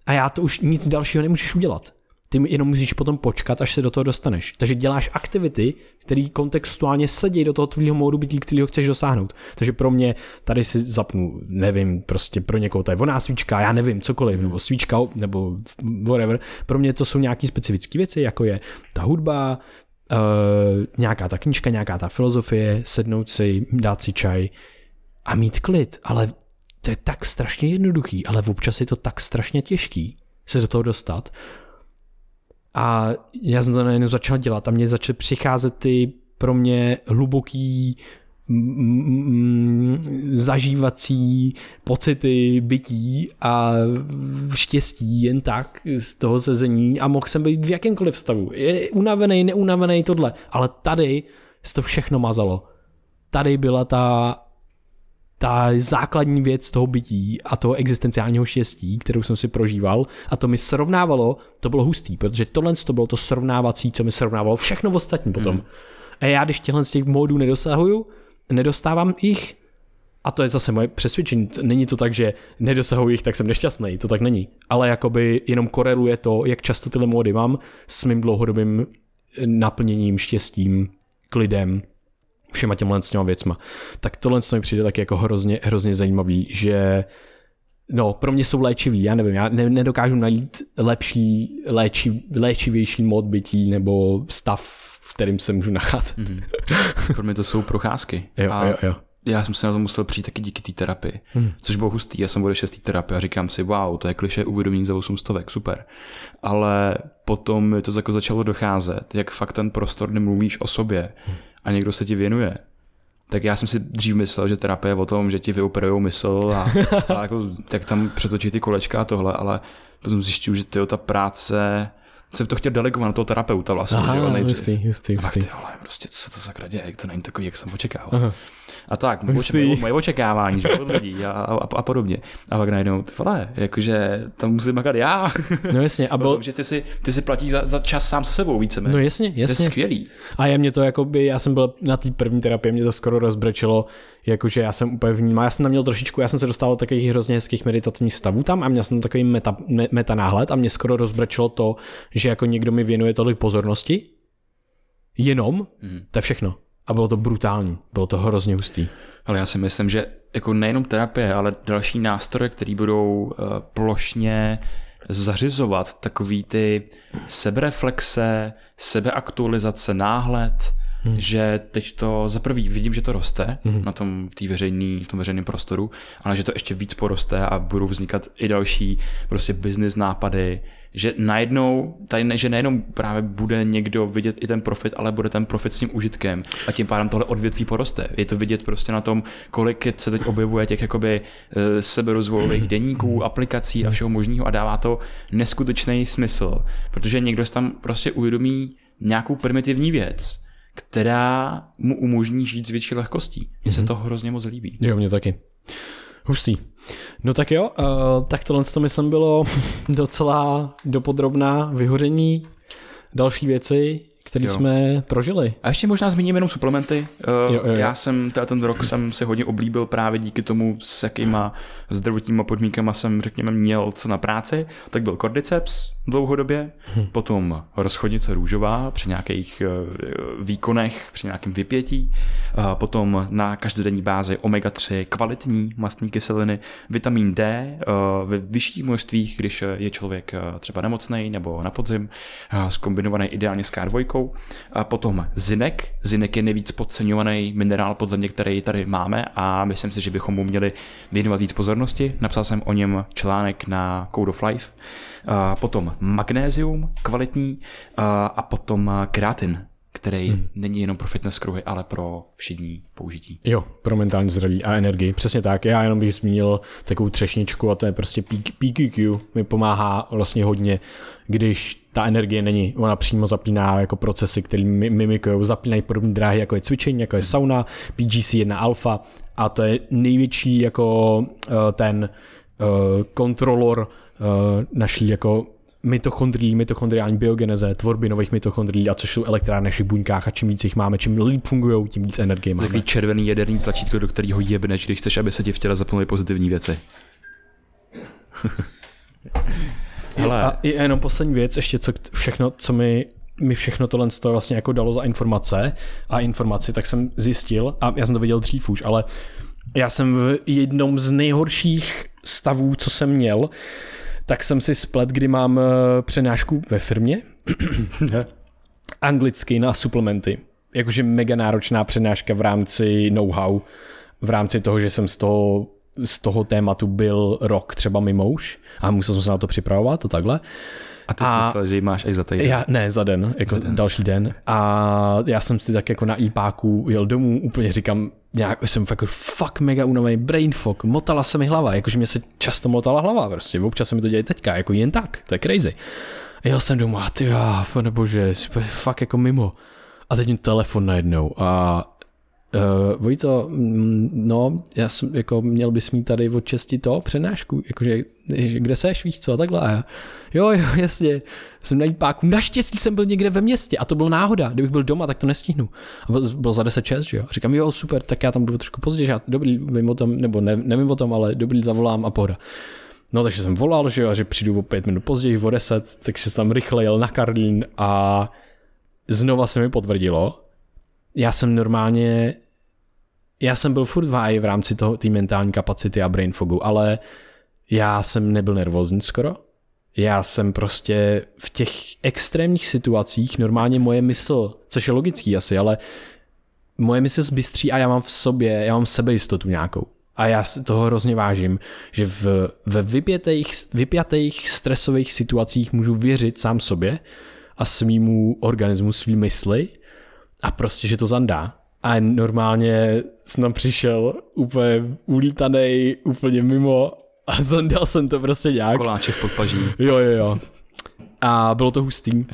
a já to už nic dalšího nemůžeš udělat. Ty jenom musíš potom počkat, až se do toho dostaneš. Takže děláš aktivity, které kontextuálně sedí do toho tvýho módu bytí, který ho chceš dosáhnout. Takže pro mě tady si zapnu, nevím, prostě pro někoho to je voná svíčka, já nevím, cokoliv, nebo svíčka, nebo whatever. Pro mě to jsou nějaké specifické věci, jako je ta hudba, uh, nějaká ta knížka, nějaká ta filozofie, sednout si, dát si čaj a mít klid. Ale to je tak strašně jednoduchý, ale občas je to tak strašně těžký se do toho dostat, a já jsem to najednou začal dělat a mě začaly přicházet ty pro mě hluboký zažívací pocity bytí a štěstí jen tak z toho sezení a mohl jsem být v jakémkoliv stavu. Je unavený, neunavený, tohle. Ale tady se to všechno mazalo. Tady byla ta ta základní věc toho bytí a toho existenciálního štěstí, kterou jsem si prožíval a to mi srovnávalo, to bylo hustý, protože tohle to bylo to srovnávací, co mi srovnávalo všechno ostatní potom. Mm. A já, když těchhle z těch módů nedosahuju, nedostávám jich, a to je zase moje přesvědčení. Není to tak, že nedosahuji jich, tak jsem nešťastný. To tak není. Ale jakoby jenom koreluje to, jak často tyhle módy mám s mým dlouhodobým naplněním, štěstím, klidem, všema těmhle s těma věcma. Tak tohle mi přijde tak jako hrozně, hrozně zajímavý, že No, pro mě jsou léčivý, já nevím, já ne, nedokážu najít lepší, léči, léčivější mod bytí nebo stav, v kterým se můžu nacházet. Mm-hmm. pro mě to jsou procházky. jo, a jo, jo. Já jsem se na to musel přijít taky díky té terapii, hmm. což bylo hustý. Já jsem odešel z té terapie a říkám si, wow, to je kliše uvědomění za 800, super. Ale potom mi to jako začalo docházet, jak fakt ten prostor, kde mluvíš o sobě, hmm a někdo se ti věnuje, tak já jsem si dřív myslel, že terapie je o tom, že ti vyoperujou mysl a, a jako, tak tam přetočí ty kolečka a tohle, ale potom zjišťuju, že tyjo, ta práce jsem to chtěl delegovat na toho terapeuta vlastně, Aha, že jo, nejdřív. Jistý, jistý, jistý. A ty vole, prostě co se to sakra děje, to není takový, jak jsem očekával. Aha. A tak, moje, moje očekávání, že od lidí a, a, a, podobně. A pak najednou, ty vole, jakože tam musím makat já. No jasně. A byl... že ty si, ty si platíš za, za čas sám se sebou více. No jasně, jasně. To je skvělý. A je mě to jako by, já jsem byl na té první terapii, mě to skoro rozbrečelo, jakože já jsem úplně vnímal, já jsem tam měl trošičku, já jsem se dostal do takových hrozně hezkých meditativních stavů tam a měl jsem takový meta, meta náhled a mě skoro rozbrečelo to, že jako někdo mi věnuje tolik pozornosti, jenom, mm. to je všechno. A bylo to brutální, bylo to hrozně hustý. Ale já si myslím, že jako nejenom terapie, ale další nástroje, které budou uh, plošně zařizovat takový ty sebereflexe, sebeaktualizace, náhled, hmm. že teď to za prvý vidím, že to roste hmm. na tom, v, veřejný, v tom veřejném prostoru, ale že to ještě víc poroste a budou vznikat i další prostě business nápady, že najednou, tady ne, že nejenom právě bude někdo vidět i ten profit, ale bude ten profit s tím užitkem a tím pádem tohle odvětví poroste. Je to vidět prostě na tom, kolik se teď objevuje těch jakoby eh, seberozvojových deníků, aplikací a všeho možného a dává to neskutečný smysl, protože někdo si tam prostě uvědomí nějakou primitivní věc, která mu umožní žít s větší lehkostí. Mně se mhm. to hrozně moc líbí. Jo, mě taky. Hustý. No tak jo, uh, tak tohle to myslím bylo docela dopodrobná vyhoření. Další věci, který Jo. jsme prožili. A ještě možná zmíním jenom suplementy. Uh, Jo, jo, jo. Já jsem ten rok jsem se hodně oblíbil právě díky tomu, s jakýma zdravotníma podmínkama jsem, řekněme, měl co na práci. Tak byl Cordyceps dlouhodobě, Hm. potom rozchodnice růžová při nějakých uh, výkonech, při nějakém vypětí, uh, potom na každodenní bázi omega-3 kvalitní mastní kyseliny, vitamin D uh, ve vyšších množstvích, když je člověk třeba nemocný nebo na podzim, zkombinovaný ideálně s K2, a potom zinek. Zinek je nejvíc podceňovaný minerál podle mě, který tady máme a myslím si, že bychom mu měli věnovat víc pozornosti. Napsal jsem o něm článek na Code of Life. A potom magnézium, kvalitní, a, a potom kreatin, který hmm. není jenom pro fitness kruhy, ale pro všední použití. Jo, pro mentální zdraví a energii. Přesně tak. Já jenom bych zmínil takovou třešničku a to je prostě PQQ. Mi pomáhá vlastně hodně, když ta energie není. Ona přímo zapíná jako procesy, které mi- mimikují, zapínají podobné dráhy, jako je cvičení, jako je sauna, PGC1 alfa a to je největší jako uh, ten uh, kontrolor uh, naší jako mitochondrií, mitochondriální biogeneze, tvorby nových mitochondrií, a což jsou elektrárny v našich buňkách a čím víc jich máme, čím líp fungují, tím víc energie máme. Takový červený jaderný tlačítko, do kterého jebneš, když chceš, aby se ti v těle zapnuly pozitivní věci. Hele, A i jenom poslední věc, ještě co, všechno, co mi mi všechno tohle to vlastně jako dalo za informace a informaci, tak jsem zjistil, a já jsem to viděl dřív už, ale já jsem v jednom z nejhorších stavů, co jsem měl, tak jsem si splet, kdy mám eh, přenášku ve firmě, anglicky na suplementy. Jakože mega náročná přednáška v rámci know-how, v rámci toho, že jsem z toho, z toho tématu byl rok třeba mimo už a musel jsem se na to připravovat, to takhle. A ty jsi a- myslel, že ji máš až za týden. Já, ne, za den, jako za den. další den. A já jsem si tak jako na IPáku jel domů, úplně říkám, nějak jsem fakt, fakt mega unavený, brain fog, motala se mi hlava, jakože mě se často motala hlava prostě, občas se mi to děje teďka, jako jen tak, to je crazy. Jel jsem domů a ty, já, pane bože, fakt jako mimo. A teď mi telefon najednou a Uh, Vojto, mm, no, já jsem, jako, měl bys mít tady od česti to, přednášku, jakože, že kde seš, víš co, takhle. A jo, jo, jasně, jsem na páku. Naštěstí jsem byl někde ve městě a to byla náhoda. Kdybych byl doma, tak to nestihnu. A byl, byl za 10 čas, že jo. A říkám, jo, super, tak já tam budu trošku později, já dobrý, vím o tom, nebo ne, nevím o tom, ale dobrý, zavolám a pohoda. No takže jsem volal, že jo, a že přijdu o pět minut později, o 10, takže jsem tam rychle jel na Karlín a znova se mi potvrdilo, já jsem normálně, já jsem byl furt v háji v rámci toho, té mentální kapacity a brain fogu, ale já jsem nebyl nervózní skoro. Já jsem prostě v těch extrémních situacích normálně moje mysl, což je logický asi, ale moje mysl zbystří a já mám v sobě, já mám sebejistotu nějakou. A já si toho hrozně vážím, že v, ve vypětejch, vypjatých stresových situacích můžu věřit sám sobě a svýmu organismu, svý mysli a prostě, že to zandá. A normálně jsem tam přišel úplně ulítaný, úplně mimo a zandal jsem to prostě nějak. Koláče v podpaží. Jo, jo, jo. A bylo to hustý.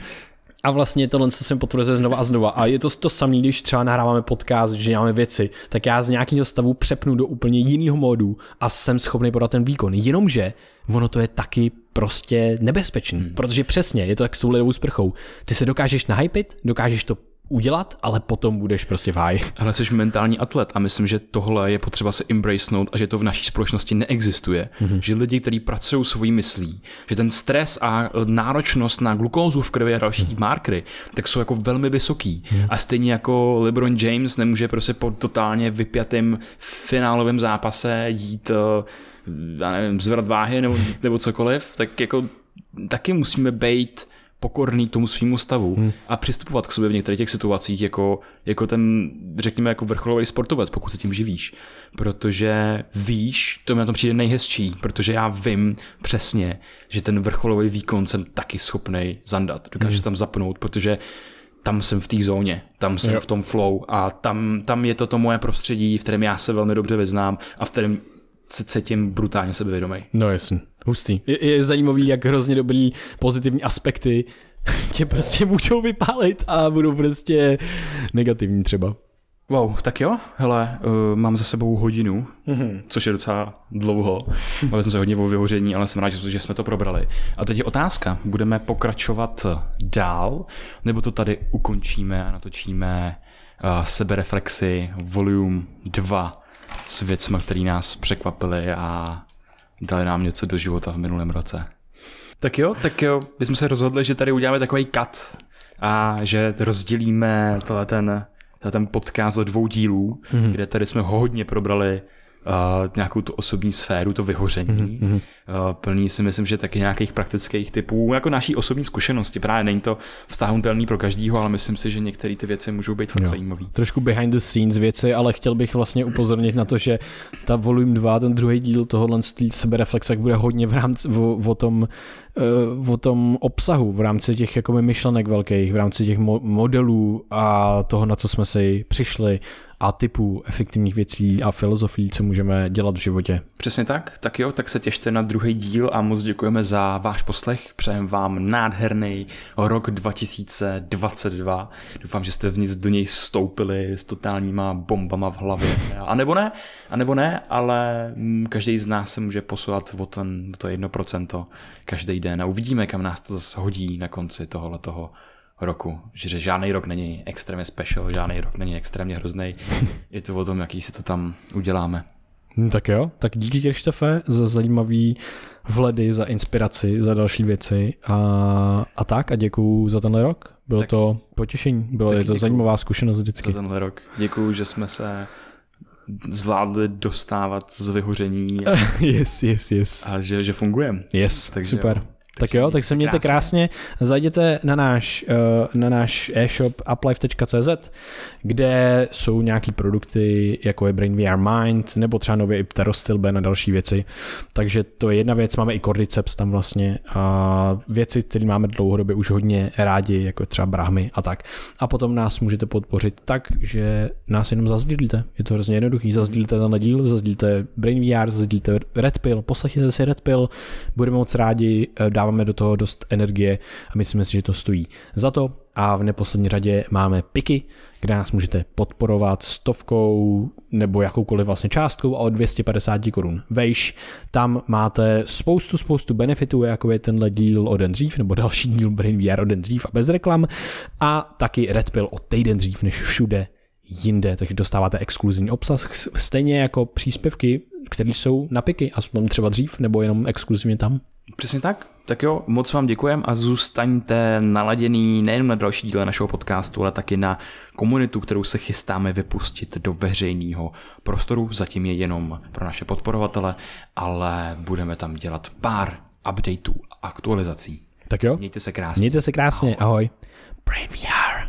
A vlastně tohle co jsem potvrzuje znova a znova. A je to to samé, když třeba nahráváme podcast, že děláme věci, tak já z nějakého stavu přepnu do úplně jiného módu a jsem schopný podat ten výkon. Jenomže ono to je taky prostě nebezpečný, hmm. protože přesně je to tak s tou ledovou sprchou. Ty se dokážeš nahypit, dokážeš to udělat, ale potom budeš prostě v háji. Ale jsi mentální atlet a myslím, že tohle je potřeba se embracenout a že to v naší společnosti neexistuje. Mm-hmm. Že lidi, kteří pracují svojí myslí, že ten stres a náročnost na glukózu v krvi a další mm-hmm. markery, tak jsou jako velmi vysoký. Mm-hmm. A stejně jako LeBron James nemůže prostě po totálně vypjatém finálovém zápase jít já nevím, zvrat váhy nebo, nebo cokoliv, tak jako taky musíme být pokorný tomu svýmu stavu hmm. a přistupovat k sobě v některých těch situacích jako, jako ten, řekněme, jako vrcholový sportovec, pokud se tím živíš. Protože víš, to mi na tom přijde nejhezčí, protože já vím přesně, že ten vrcholový výkon jsem taky schopný zandat. Dokážu hmm. tam zapnout, protože tam jsem v té zóně, tam jsem jo. v tom flow a tam, tam je to to moje prostředí, v kterém já se velmi dobře vyznám a v kterém se cítím brutálně sebevědomý. No jasně, hustý. Je, je zajímavý, jak hrozně dobrý pozitivní aspekty tě prostě můžou vypálit a budou prostě negativní třeba. Wow, tak jo, hele, uh, mám za sebou hodinu, mm-hmm. což je docela dlouho. Mluvili jsme se hodně o vyhoření, ale jsem rád, že jsme to probrali. A teď je otázka, budeme pokračovat dál, nebo to tady ukončíme a natočíme uh, sebereflexy volume 2 s věcmi, které nás překvapily a dali nám něco do života v minulém roce. Tak jo, tak jo, my jsme se rozhodli, že tady uděláme takový cut a že rozdělíme tohle ten, ten podcast do dvou dílů, mm-hmm. kde tady jsme hodně probrali uh, nějakou tu osobní sféru, to vyhoření. Mm-hmm. Uh, plný si myslím, že taky nějakých praktických typů, jako naší osobní zkušenosti. Právě není to vztahutelný pro každýho, ale myslím si, že některé ty věci můžou být fakt zajímavé. Trošku behind the scenes věci, ale chtěl bych vlastně upozornit na to, že ta volume 2, ten druhý díl tohohle sebereflexak bude hodně v rámci o, o tom, uh, o tom obsahu, v rámci těch jako myšlenek velkých, v rámci těch mo- modelů a toho, na co jsme si přišli a typů efektivních věcí a filozofií, co můžeme dělat v životě. Přesně tak, tak jo, tak se těšte na druhý díl a moc děkujeme za váš poslech. Přejem vám nádherný rok 2022. Doufám, že jste v nic do něj vstoupili s totálníma bombama v hlavě. A nebo ne, a nebo ne, ale mm, každý z nás se může posouvat o ten, to 1% každý den a uvidíme, kam nás to zase hodí na konci tohohle toho roku. Že žádný rok není extrémně special, žádný rok není extrémně hrozný. Je to o tom, jaký si to tam uděláme. Hmm, tak jo, tak díky Krištofe za zajímavý vhledy, za inspiraci, za další věci a, a tak a děkuju za tenhle rok. Bylo tak, to potěšení, bylo je to zajímavá zkušenost vždycky. Za tenhle rok. Děkuju, že jsme se zvládli dostávat z vyhoření. A, yes, yes, yes. A že, že fungujeme. Yes, Takže super. Jo. Tak jo, tak se mějte krásně. krásně. Zajděte na náš, uh, na náš e-shop uplife.cz, kde jsou nějaký produkty, jako je Brain VR Mind, nebo třeba nově i Pterostilbe na další věci. Takže to je jedna věc, máme i Cordyceps tam vlastně a věci, které máme dlouhodobě už hodně rádi, jako třeba brahmy a tak. A potom nás můžete podpořit tak, že nás jenom zazdílíte. Je to hrozně jednoduchý. Zazdílíte ten díl, zazdílíte Brain VR, zazdílíte Red Pill, poslechněte si Red Pill, budeme moc rádi, eh, dávat dáváme do toho dost energie a myslíme si, že to stojí za to. A v neposlední řadě máme piky, kde nás můžete podporovat stovkou nebo jakoukoliv vlastně částkou a o 250 korun vejš. Tam máte spoustu, spoustu benefitů, jako je tenhle díl o den dřív, nebo další díl Brain VR o den dřív a bez reklam. A taky Red Pill o týden dřív než všude jinde, takže dostáváte exkluzivní obsah, stejně jako příspěvky, které jsou na piky a jsou tam třeba dřív, nebo jenom exkluzivně tam. Přesně tak. Tak jo, moc vám děkujem a zůstaňte naladěný nejen na další díle našeho podcastu, ale taky na komunitu, kterou se chystáme vypustit do veřejného prostoru. Zatím je jenom pro naše podporovatele, ale budeme tam dělat pár updateů a aktualizací. Tak jo. Mějte se krásně. Mějte se krásně, ahoj. ahoj. Brain VR.